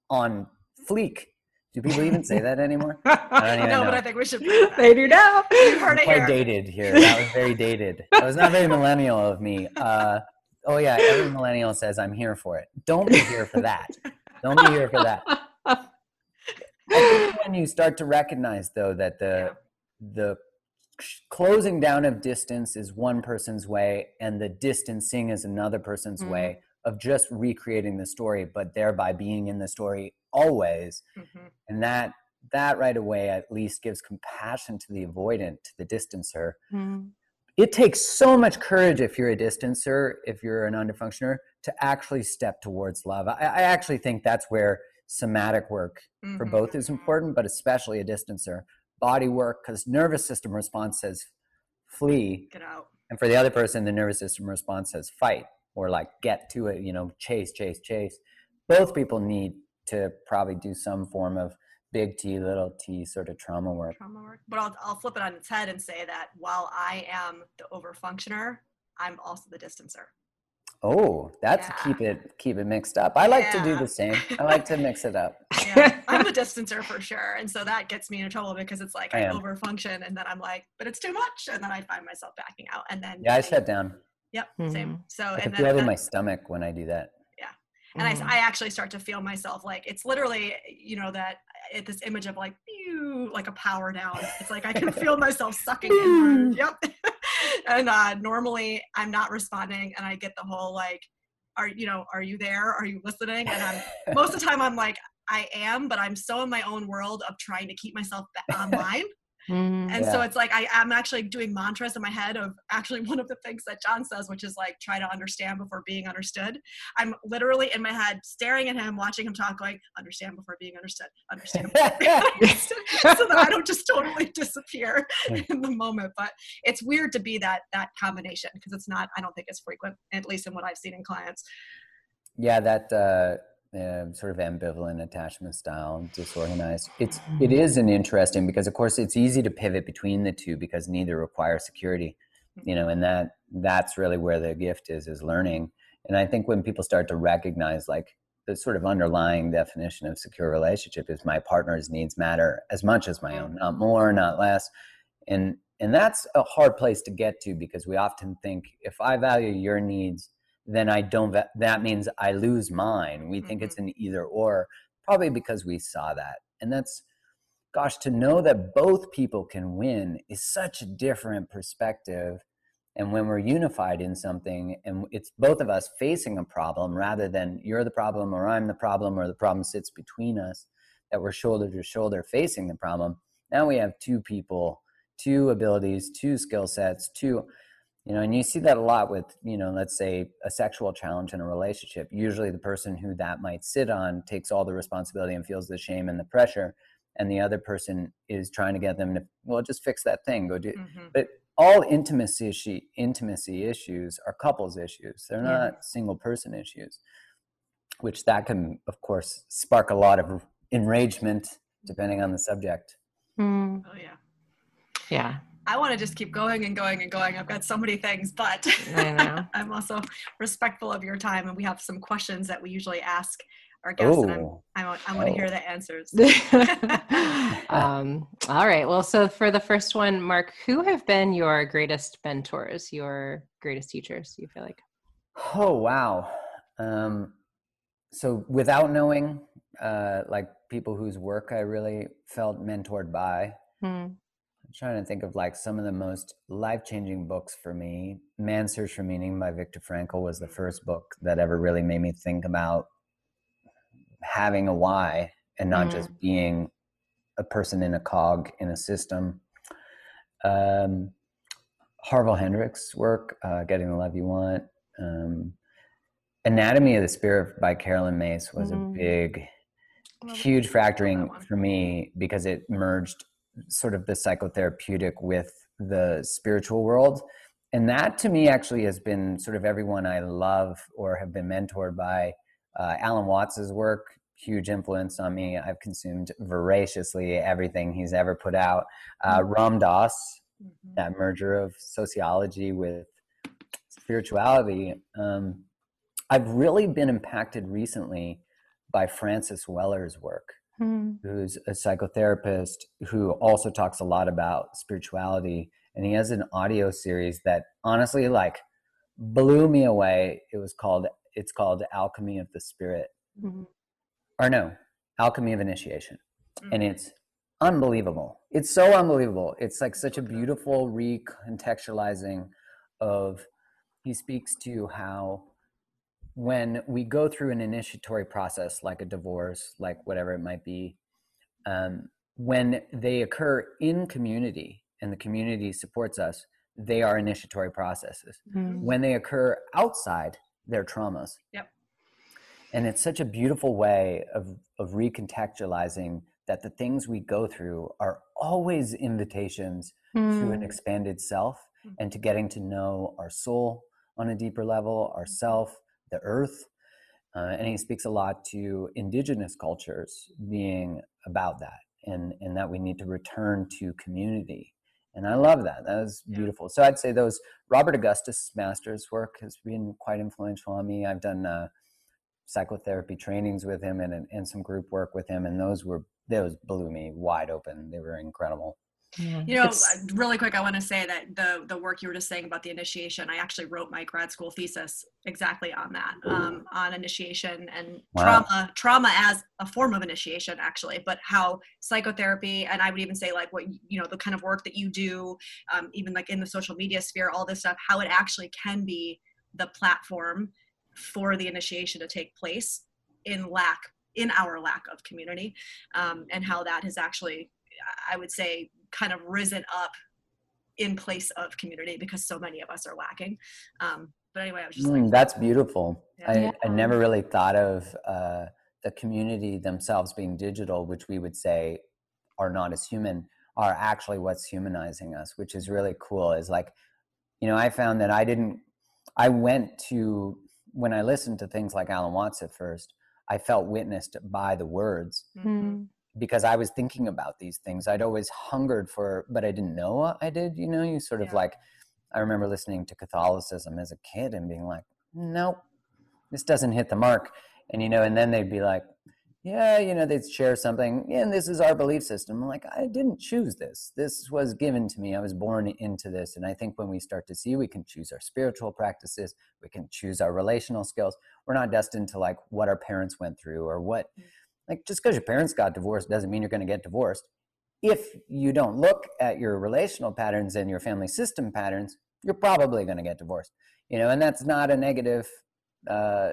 Speaker 3: on fleek do people even say that anymore?
Speaker 4: I don't no, but I think we should.
Speaker 2: they do now.
Speaker 4: You heard it
Speaker 3: quite
Speaker 4: here.
Speaker 3: dated here. That was very dated. That was not very millennial of me. Uh, oh yeah, every millennial says I'm here for it. Don't be here for that. Don't be here for that. when you start to recognize though that the yeah. the closing down of distance is one person's way and the distancing is another person's mm-hmm. way of just recreating the story but thereby being in the story always mm-hmm. and that that right away at least gives compassion to the avoidant to the distancer mm-hmm. it takes so much courage if you're a distancer if you're an underfunctioner to actually step towards love i, I actually think that's where somatic work mm-hmm. for both is important but especially a distancer body work because nervous system response says flee
Speaker 4: get out
Speaker 3: and for the other person the nervous system response says fight or like get to it you know chase chase chase both people need to probably do some form of big T, little t sort of trauma work.
Speaker 4: Trauma work. But I'll, I'll flip it on its head and say that while I am the overfunctioner, I'm also the distancer.
Speaker 3: Oh, that's yeah. keep it keep it mixed up. I like yeah. to do the same. I like to mix it up.
Speaker 4: Yeah, I'm a distancer for sure, and so that gets me into trouble because it's like I, I overfunction, and then I'm like, but it's too much, and then I find myself backing out, and then
Speaker 3: yeah, I shut down.
Speaker 4: Yep, mm-hmm. same. So I
Speaker 3: and then feel it in my stomach when I do that Yeah,
Speaker 4: and mm-hmm. I, I actually start to feel myself like it's literally you know that it, this image of like pew, like a power down it's like i can feel myself sucking in yep and uh, normally I'm not responding, and I get the whole like, "Are you know? Are you there? Are you listening?" And I'm most of the time I'm like, "I am," but I'm so in my own world of trying to keep myself online Mm-hmm. And yeah. so it's like I am actually doing mantras in my head of actually one of the things that John says, which is like try to understand before being understood. I'm literally in my head staring at him, watching him talk, going, understand before being understood, understand, being understood. so that I don't just totally disappear in the moment. But it's weird to be that that combination because it's not, I don't think it's frequent, at least in what I've seen in clients.
Speaker 3: Yeah, that uh uh, sort of ambivalent attachment style, disorganized. It's it mm-hmm. an interesting because of course it's easy to pivot between the two because neither require security, you know, and that that's really where the gift is is learning. And I think when people start to recognize like the sort of underlying definition of secure relationship is my partner's needs matter as much as my own, not more, not less. And and that's a hard place to get to because we often think if I value your needs then I don't, that means I lose mine. We mm-hmm. think it's mm-hmm. an either or, probably because we saw that. And that's, gosh, to know that both people can win is such a different perspective. And when we're unified in something and it's both of us facing a problem rather than you're the problem or I'm the problem or the problem sits between us, that we're shoulder to shoulder facing the problem, now we have two people, two abilities, two skill sets, two you know and you see that a lot with you know let's say a sexual challenge in a relationship. Usually the person who that might sit on takes all the responsibility and feels the shame and the pressure and the other person is trying to get them to well just fix that thing. Go do mm-hmm. but all intimacy issue, intimacy issues are couples issues. They're not yeah. single person issues which that can of course spark a lot of enragement depending on the subject.
Speaker 4: Mm. oh yeah.
Speaker 2: Yeah
Speaker 4: I want to just keep going and going and going. I've got so many things, but I'm also respectful of your time, and we have some questions that we usually ask our guests, Ooh. and I'm, I, I want to hear the answers.
Speaker 2: um, all right. Well, so for the first one, Mark, who have been your greatest mentors, your greatest teachers? You feel like?
Speaker 3: Oh wow. Um, so without knowing, uh, like people whose work I really felt mentored by. Hmm trying to think of like some of the most life changing books for me. Man's Search for Meaning by Viktor Frankl was the first book that ever really made me think about having a why and not mm. just being a person in a cog in a system. Um, Harville Hendrix' work, uh, Getting the Love You Want. Um, Anatomy of the Spirit by Caroline Myss was mm. a big, huge factoring for me because it merged sort of the psychotherapeutic with the spiritual world. And that to me actually has been sort of everyone I love or have been mentored by. Uh, Alan Watts's work, huge influence on me. I've consumed voraciously everything he's ever put out. Uh, mm-hmm. Ram Dass, mm-hmm. that merger of sociology with spirituality. Um, I've really been impacted recently by Francis Weller's work mm. who's a psychotherapist who also talks a lot about spirituality. And he has an audio series that honestly, like, blew me away. It was called, it's called Alchemy of the Spirit. Mm-hmm. Or no, Alchemy of Initiation. Mm-hmm. And it's unbelievable. It's so unbelievable. It's like such a beautiful recontextualizing of, he speaks to how when we go through an initiatory process like a divorce like whatever it might be um, when they occur in community and the community supports us they are initiatory processes mm-hmm. when they occur outside they're traumas
Speaker 4: yep
Speaker 3: and it's such a beautiful way of of recontextualizing that the things we go through are always invitations mm. to an mm. expanded self mm. and to getting to know our soul on a deeper level ourself the earth. Uh, and he speaks a lot to indigenous cultures being about that and, and that we need to return to community. And I love that. That was beautiful. So I'd say those Robert Augustus Masters' work has been quite influential on me. I've done uh, psychotherapy trainings with him and, and some group work with him, and those were those blew me wide open. They were incredible.
Speaker 4: Yeah. You know, it's, uh, really quick, I want to say that the the work you were just saying about the initiation, I actually wrote my grad school thesis exactly on that, um, on initiation and wow. trauma, trauma as a form of initiation, actually, but how psychotherapy, and I would even say like what you know, the kind of work that you do, um, even like in the social media sphere, all this stuff, how it actually can be the platform for the initiation to take place in lack in our lack of community um, and how that has actually i would say kind of risen up in place of community because so many of us are lacking. Um, but anyway, I was just mm,
Speaker 3: like, that's beautiful. Yeah. I, I never really thought of uh, the community themselves being digital, which we would say are not as human, are actually what's humanizing us, which is really cool. Is like, you know, I found that I didn't, I went to, when I listened to things like Alan Watts at first, I felt witnessed by the words. Mm-hmm because I was thinking about these things. I'd always hungered for, but I didn't know I did. You know, you sort of yeah. like, I remember listening to Catholicism as a kid and being like, nope, this doesn't hit the mark. And, you know, and then they'd be like, yeah, you know, they'd share something, yeah, and this is our belief system. I'm like, I didn't choose this. This was given to me. I was born into this. And I think when we start to see we can choose our spiritual practices, we can choose our relational skills. We're not destined to like what our parents went through or what. Mm-hmm like just because your parents got divorced doesn't mean you're going to get divorced. If you don't look at your relational patterns and your family system patterns, you're probably going to get divorced. You know, and that's not a negative uh,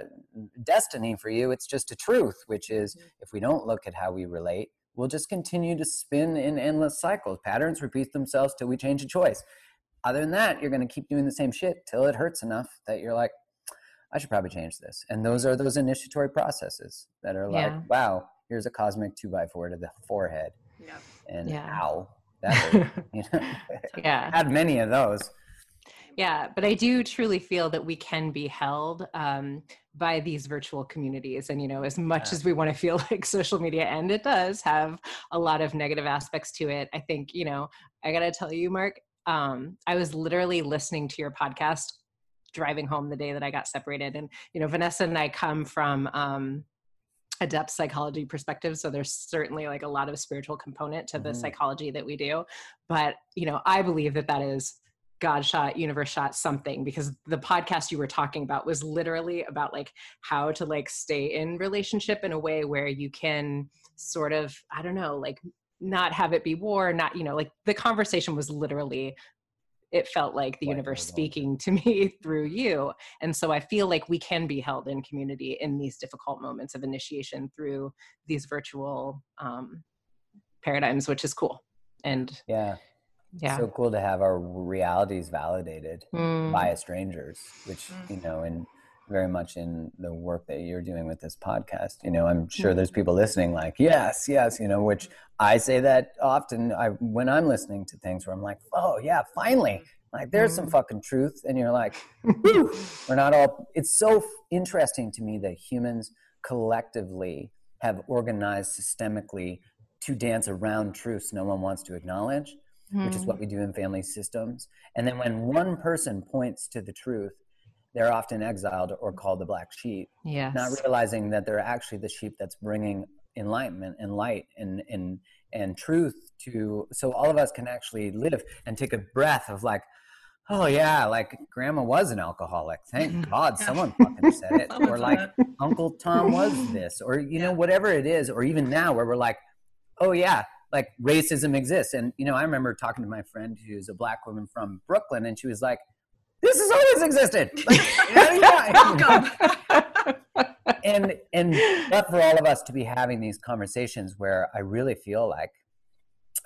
Speaker 3: destiny for you. It's just a truth, which is mm-hmm. if we don't look at how we relate, we'll just continue to spin in endless cycles. Patterns repeat themselves till we change a choice. Other than that, you're going to keep doing the same shit till it hurts enough that you're like, I should probably change this. And those are those initiatory processes that are like, yeah. wow, here's a cosmic two by four to the forehead. Yeah. And yeah. ow. That you know, yeah. had many of those.
Speaker 2: Yeah, but I do truly feel that we can be held um, by these virtual communities. And, you know, as much yeah. as we want to feel like social media, and it does have a lot of negative aspects to it, I think, you know, I got to tell you, Mark, um, I was literally listening to your podcast driving home the day that I got separated. And, you know, Vanessa and I come from um, a depth psychology perspective. So there's certainly like a lot of spiritual component to the mm-hmm. psychology that we do. But, you know, I believe that that is God shot, universe shot something because the podcast you were talking about was literally about like how to like stay in relationship in a way where you can sort of, I don't know, like not have it be war, not, you know, like the conversation was literally it felt like the universe speaking to me through you. And so I feel like we can be held in community in these difficult moments of initiation through these virtual um, paradigms, which is cool. And
Speaker 3: yeah, yeah, so cool to have our realities validated mm. by strangers, which mm. you know, and very much in the work that you're doing with this podcast. You know, I'm sure mm. there's people listening like, yes, yes, you know, which I say that often I, when I'm listening to things where I'm like, oh, yeah, finally. Like, there's some mm. fucking truth. And you're like, we're not all. It's so interesting to me that humans collectively have organized systemically to dance around truths no one wants to acknowledge, mm. which is what mm. we do in family systems. And then when one person points to the truth, they're often exiled or called the black sheep.
Speaker 2: Yes.
Speaker 3: Not realizing that they're actually the sheep that's bringing enlightenment and light and and and truth to so all of us can actually live and take a breath of like oh yeah like grandma was an alcoholic. Thank god someone fucking said it. Or like uncle tom was this. Or you know whatever it is or even now where we're like oh yeah like racism exists. And you know i remember talking to my friend who's a black woman from brooklyn and she was like this has always existed. Welcome. and and but for all of us to be having these conversations where I really feel like,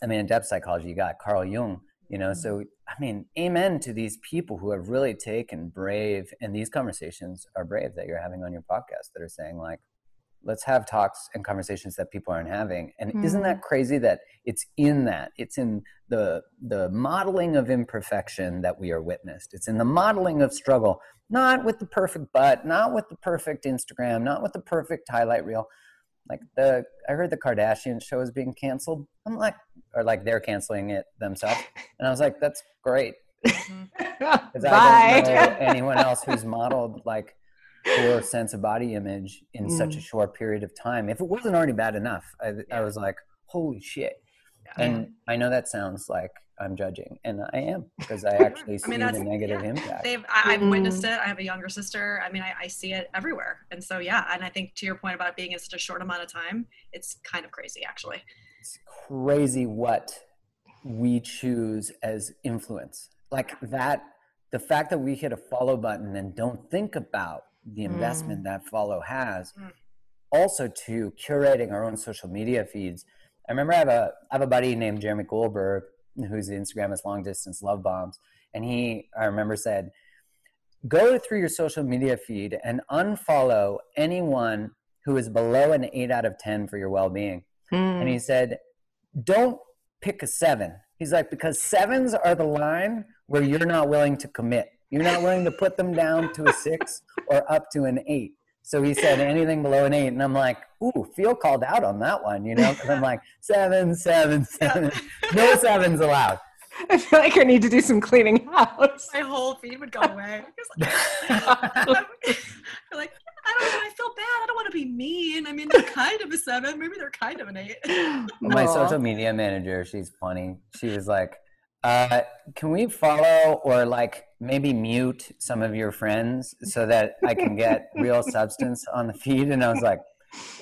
Speaker 3: I mean, in depth psychology, you got Carl Jung, you know. So I mean, amen to these people who have really taken brave, and these conversations are brave that you're having on your podcast that are saying like, let's have talks and conversations that people aren't having and mm-hmm. isn't that mm-hmm. crazy that it's in that it's in the the modeling of imperfection that we are witnessed it's in the modeling of struggle not with the perfect butt not with the perfect instagram not with the perfect highlight reel like the i heard the kardashian show is being canceled i'm like or like they're canceling it themselves and i was like that's great
Speaker 2: mm-hmm. Bye.
Speaker 3: I don't know anyone else who's modeled like poor sense of body image in mm. such a mm. short period of time. If it wasn't already bad enough, I, yeah. I was like, holy shit. Yeah. And I know that sounds like I'm judging, and I am because I actually see I mean, the negative yeah. impact.
Speaker 4: They've, I, have mm-hmm. witnessed it. I have a younger sister. I mean, I, I, see it everywhere, and so yeah. And I think to your point about it being in such a short amount of time, it's kind of crazy, actually.
Speaker 3: It's crazy what we choose as influence, like that. The fact that we hit a follow button and don't think about the investment mm. that follow has, mm. also to curating our own social media feeds. I remember I have a I have a buddy named Jeremy Goldberg who's the Instagram is long distance love bombs, and he I remember said, go through your social media feed and unfollow anyone who is below an eight out of ten for your well being. Mm. And he said, don't pick a seven. He's like because sevens are the line where you're not willing to commit. You're not willing to put them down to a six or up to an eight. So he said anything below an eight, and I'm like, ooh, feel called out on that one, you know? Because I'm like seven, seven, seven, no sevens allowed.
Speaker 1: I feel like I need to do some cleaning house.
Speaker 4: My whole feed would go away. like, I don't know. I feel bad. I don't want to be mean. I mean, they're kind of a seven. Maybe they're kind of an eight.
Speaker 3: My social media manager, she's funny. She was like, uh, can we follow or like maybe mute some of your friends so that I can get real substance on the feed? And I was like,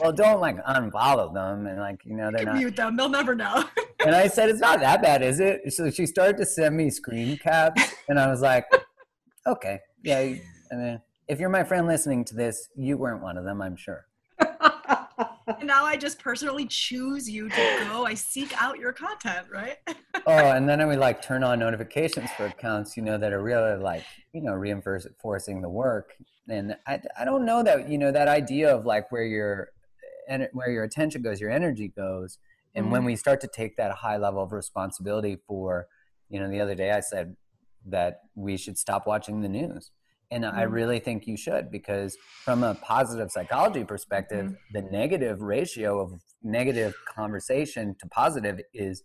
Speaker 3: well, don't like unfollow them and like you know they're not
Speaker 4: mute them. They'll never know.
Speaker 3: and I said, it's not that bad, is it? So she started to send me screen caps, and I was like, okay, yeah. I mean, if you're my friend listening to this, you weren't one of them, I'm sure
Speaker 4: and now I just personally choose you to go. I seek out your content, right?
Speaker 3: oh, and then I would like turn on notifications for accounts, you know, that are really like, you know, reinforcing the work. And I, I don't know that, you know, that idea of like where your, and where your attention goes, your energy goes. And mm-hmm. when we start to take that high level of responsibility for, you know, the other day I said that we should stop watching the news and mm-hmm. I really think you should because, from a positive psychology perspective, mm-hmm. the negative ratio of negative conversation to positive is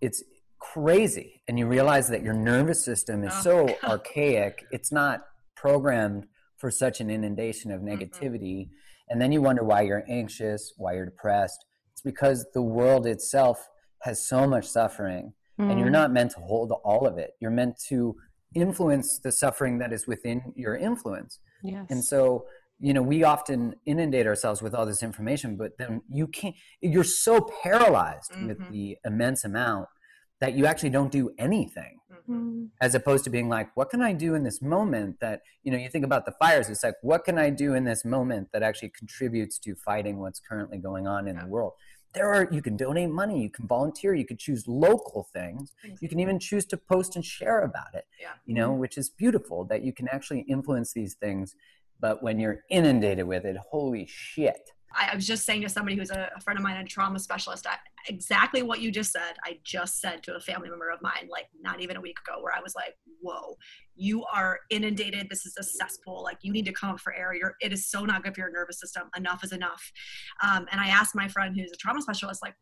Speaker 3: it's crazy. And you realize that your nervous system is oh, so God. archaic, it's not programmed for such an inundation of negativity. Mm-hmm. And then you wonder why you're anxious, why you're depressed. It's because the world itself has so much suffering, and you're mm-hmm. not meant to hold all of it. You're meant to influence the suffering that is within your influence. Yes. And so, you know, we often inundate ourselves with all this information, but then you can't, you're so paralyzed mm-hmm. with the immense amount that you actually don't do anything mm-hmm. as opposed to being like what can i do in this moment that you know you think about the fires it's like what can i do in this moment that actually contributes to fighting what's currently going on in yeah. the world there are you can donate money you can volunteer you can choose local things. You can even choose to post and share about it yeah. you know which is beautiful that you can actually influence these things but when you're inundated with it holy shit.
Speaker 4: I, was just saying to somebody who's a, a friend of mine, a trauma specialist, I, exactly what you just said. I just said to a family member of mine, like not even a week ago, where I was like, "Whoa, you are inundated. This is a cesspool. Like you need to come up for air. You're, it is so not good for your nervous system. Enough is enough. Um, and I asked my friend who's a trauma specialist, like,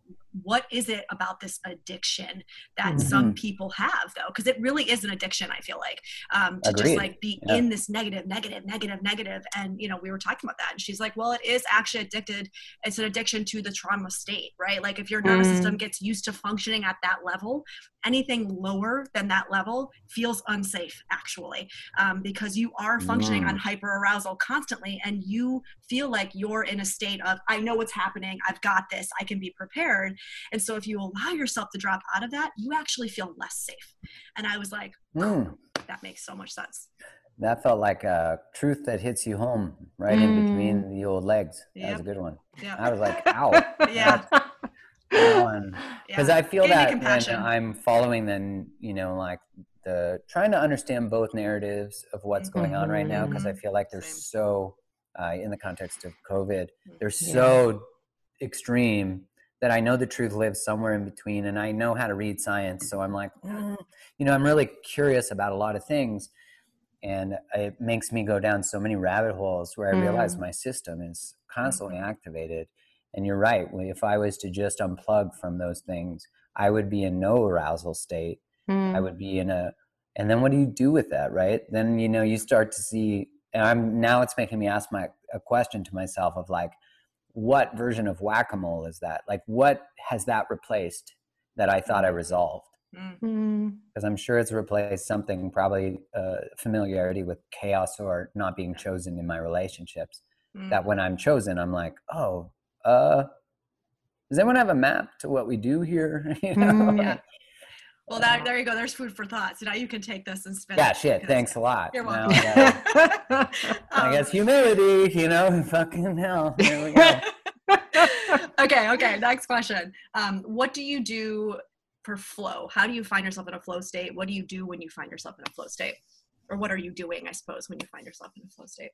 Speaker 4: what is it about this addiction that mm-hmm. some people have though? Because it really is an addiction. I feel like um, to Agreed. just like be yeah. in this negative, negative, negative, negative. And you know, we were talking about that, and she's like, well, it is actually addicted. It's an addiction to the trauma state, right? Like if your nervous system gets used to functioning at that level, anything lower than that level feels unsafe actually um, because you are functioning mm. on hyper arousal constantly and you feel like you're in a state of i know what's happening i've got this i can be prepared and so if you allow yourself to drop out of that you actually feel less safe and i was like mm. that makes so much sense
Speaker 3: that felt like a truth that hits you home right mm. in between mm. the old legs. That was a good one. Yep. I was like, ow.
Speaker 4: yeah
Speaker 3: because yeah. I feel that when I'm following then you know like the trying to understand both narratives of what's mm-hmm. going on right now because I mm-hmm. feel like they're Same. so uh, in the context of COVID they're yeah. so extreme that I know the truth lives somewhere in between and I know how to read science so I'm like mm, you know I'm really curious about a lot of things and it makes me go down so many rabbit holes where I realize mm. my system is constantly mm-hmm. activated and you're right. If I was to just unplug from those things, I would be in no arousal state. Mm. I would be in a, and then what do you do with that, right? Then, you know, you start to see, and I'm now it's making me ask my, a question to myself of like, what version of whack a mole is that? Like, what has that replaced? that I thought I resolved.
Speaker 1: Mm.
Speaker 2: Mm.
Speaker 3: Because I'm sure it's replaced something, probably uh, familiarity with chaos or not being chosen in my relationships.
Speaker 4: Mm.
Speaker 3: That when I'm chosen, I'm like, oh, uh, does anyone have a map to what we do here? you know?
Speaker 2: Mm.
Speaker 4: Yeah. Well, that, there you go. There's food for thought. So now you can take this and spend.
Speaker 3: Yeah,
Speaker 4: it
Speaker 3: shit. Thanks a lot.
Speaker 4: You're welcome.
Speaker 3: I gotta- I
Speaker 4: Um,
Speaker 3: guess humility, you know, fucking hell. There we go.
Speaker 4: okay, okay. Next question. Um, what do you do for flow? How do you find yourself in a flow state? What do you do when you find yourself in a flow state? Or what are you doing, I suppose, when you find yourself in a flow state?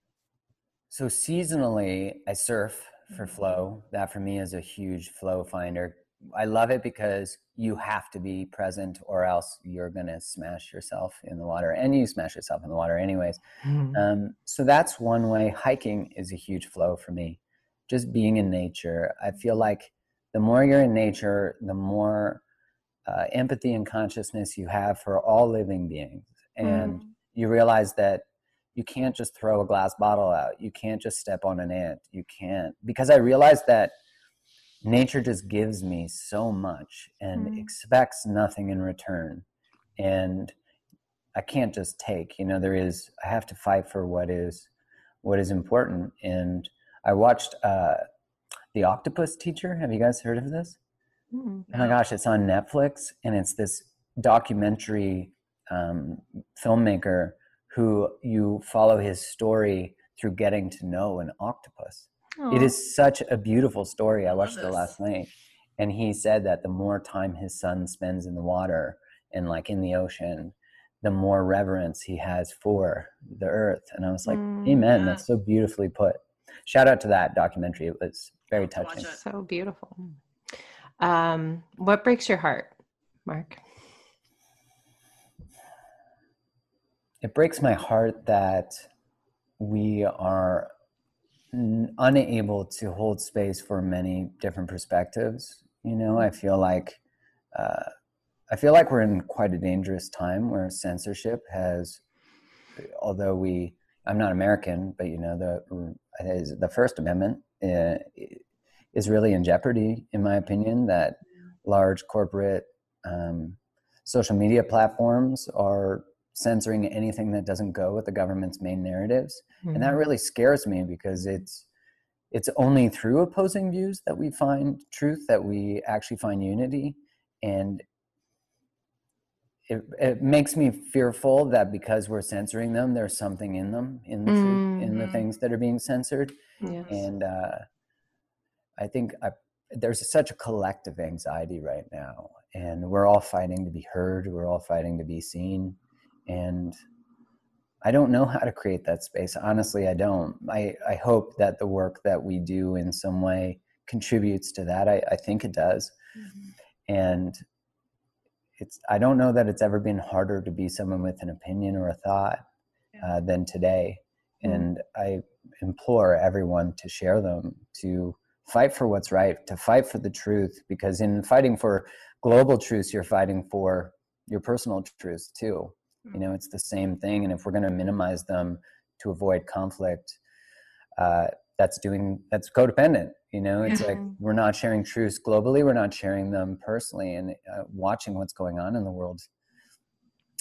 Speaker 3: So seasonally, I surf for flow. That for me is a huge flow finder. I love it because you have to be present or else you're going to smash yourself in the water and you smash yourself in the water anyways.
Speaker 2: Mm.
Speaker 3: Um, so that's one way. Hiking is a huge flow for me. Just being in nature. I feel like the more you're in nature, the more uh, empathy and consciousness you have for all living beings. And you realize that you can't just throw a glass bottle out. You can't just step on an ant. You can't. Because I realized that nature just gives me so much and
Speaker 1: Mm.
Speaker 3: expects nothing in return. And I can't just take, you know, there is, I have to fight for what is, what is important. And I watched uh, The Octopus Teacher. Have you guys heard of this?
Speaker 1: Mm.
Speaker 3: Oh my gosh, it's on Netflix, and it's this documentary um, filmmaker who you follow his story through getting to know an octopus. It
Speaker 1: Aw.
Speaker 3: is such a beautiful story. I watched it last night, and he said that the more time his son spends in the water and like in the ocean, the more reverence he has for the earth. And I was like,
Speaker 1: Mm,
Speaker 3: Amen.
Speaker 4: yeah.
Speaker 3: That's so beautifully put. Shout out to that documentary. It was very touching.
Speaker 4: it.
Speaker 2: So beautiful. Um, what breaks your heart, Mark?
Speaker 3: It breaks my heart that we are unable to hold space for many different perspectives you know? I feel like uh, i feel like we're in quite a dangerous time where censorship has although we i'm not american but you know the the first amendment uh, is really in jeopardy in my opinion that large corporate um, social media platforms are censoring anything that doesn't go with the government's main narratives and
Speaker 2: Mm-hmm.
Speaker 3: that really scares me because it's it's only through opposing views that we find truth that we actually find unity and it, it makes me fearful that because we're censoring them there's something in them in the truth, in the
Speaker 4: Mhm.
Speaker 3: things that are being censored
Speaker 2: Yes.
Speaker 3: and uh, I think I, there's such a collective anxiety right now, and we're all fighting to be heard. We're all fighting to be seen, and I don't know how to create that space. Honestly, I don't. I, I hope that the work that we do in some way contributes to that. I, I think it does, and it's. I don't know that it's ever been harder to be someone with an opinion or a thought uh, than today,
Speaker 2: Mm.
Speaker 3: and I implore everyone to share them, to fight for what's right, to fight for the truth, because in fighting for global truths, you're fighting for your personal truths too. You know, it's the same thing. And if we're going to minimize them to avoid conflict, uh, that's doing that's codependent. You know, it's like
Speaker 1: Mhm.
Speaker 3: we're not sharing truths globally, we're not sharing them personally, and uh, watching what's going on in the world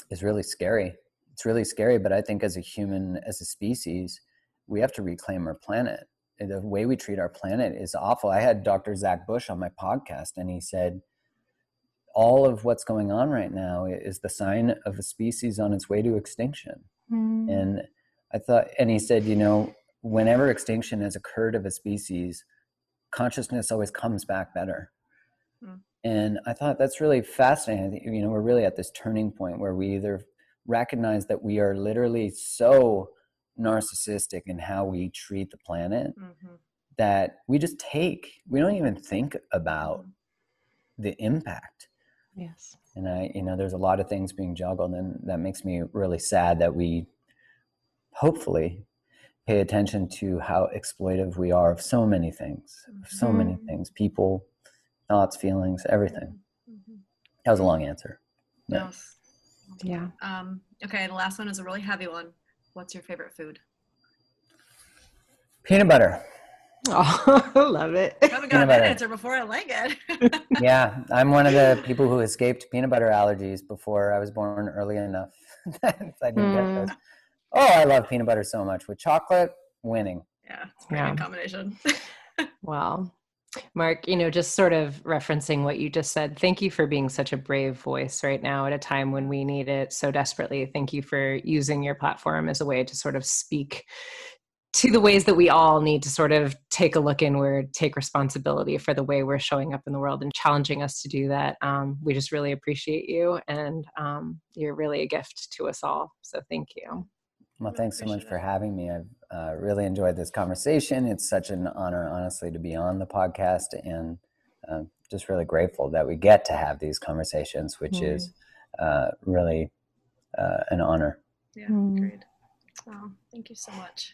Speaker 3: is really scary. It's really scary, but I think as a human, as a species, we have to reclaim our planet. The way we treat our planet is awful. I had Dr. Zach Bush on my podcast, and he said, all of what's going on right now is the sign of a species on its way to extinction.
Speaker 1: Mm.
Speaker 3: And I thought, and he said, you know, whenever extinction has occurred of a species, consciousness always comes back better.
Speaker 4: Hmm.
Speaker 3: And I thought that's really fascinating. I think, You know, we're really at this turning point where we either recognize that we are literally so narcissistic in how we treat the planet
Speaker 4: Mhm.
Speaker 3: that we just take, we don't even think about the impact
Speaker 2: Yes.
Speaker 3: and i you know there's a lot of things being juggled and that makes me really sad that we hopefully pay attention to how exploitive we are of so many things of so many
Speaker 1: Mhm.
Speaker 3: things people thoughts feelings everything
Speaker 4: Mhm.
Speaker 3: that was a long answer Yeah.
Speaker 4: No, s-
Speaker 2: Yeah.
Speaker 4: Um, okay, the last one is a really heavy one. What's your favorite food?
Speaker 3: peanut butter
Speaker 1: Oh, love it.
Speaker 4: I haven't got an answer before I like it.
Speaker 3: yeah, I'm one of the people who escaped peanut butter allergies before I was born early enough. I didn't mm. get those. Oh, I love peanut butter so much. With chocolate, winning.
Speaker 4: Yeah, it's a pretty yeah. combination.
Speaker 2: well, Mark, you know, just sort of referencing what you just said, thank you for being such a brave voice right now at a time when we need it so desperately. Thank you for using your platform as a way to sort of speak to the ways that we all need to sort of take a look inward, take responsibility for the way we're showing up in the world and challenging us to do that. Um, we just really appreciate you, and um, you're really a gift to us all. So thank you.
Speaker 3: Well, thanks so much for having me. I've uh, really enjoyed this conversation. It's such an honor, honestly, to be on the podcast, and uh, just really grateful that we get to have these conversations, which mm. is uh, really uh, an honor.
Speaker 4: Yeah, mm. great. Oh, thank you so much.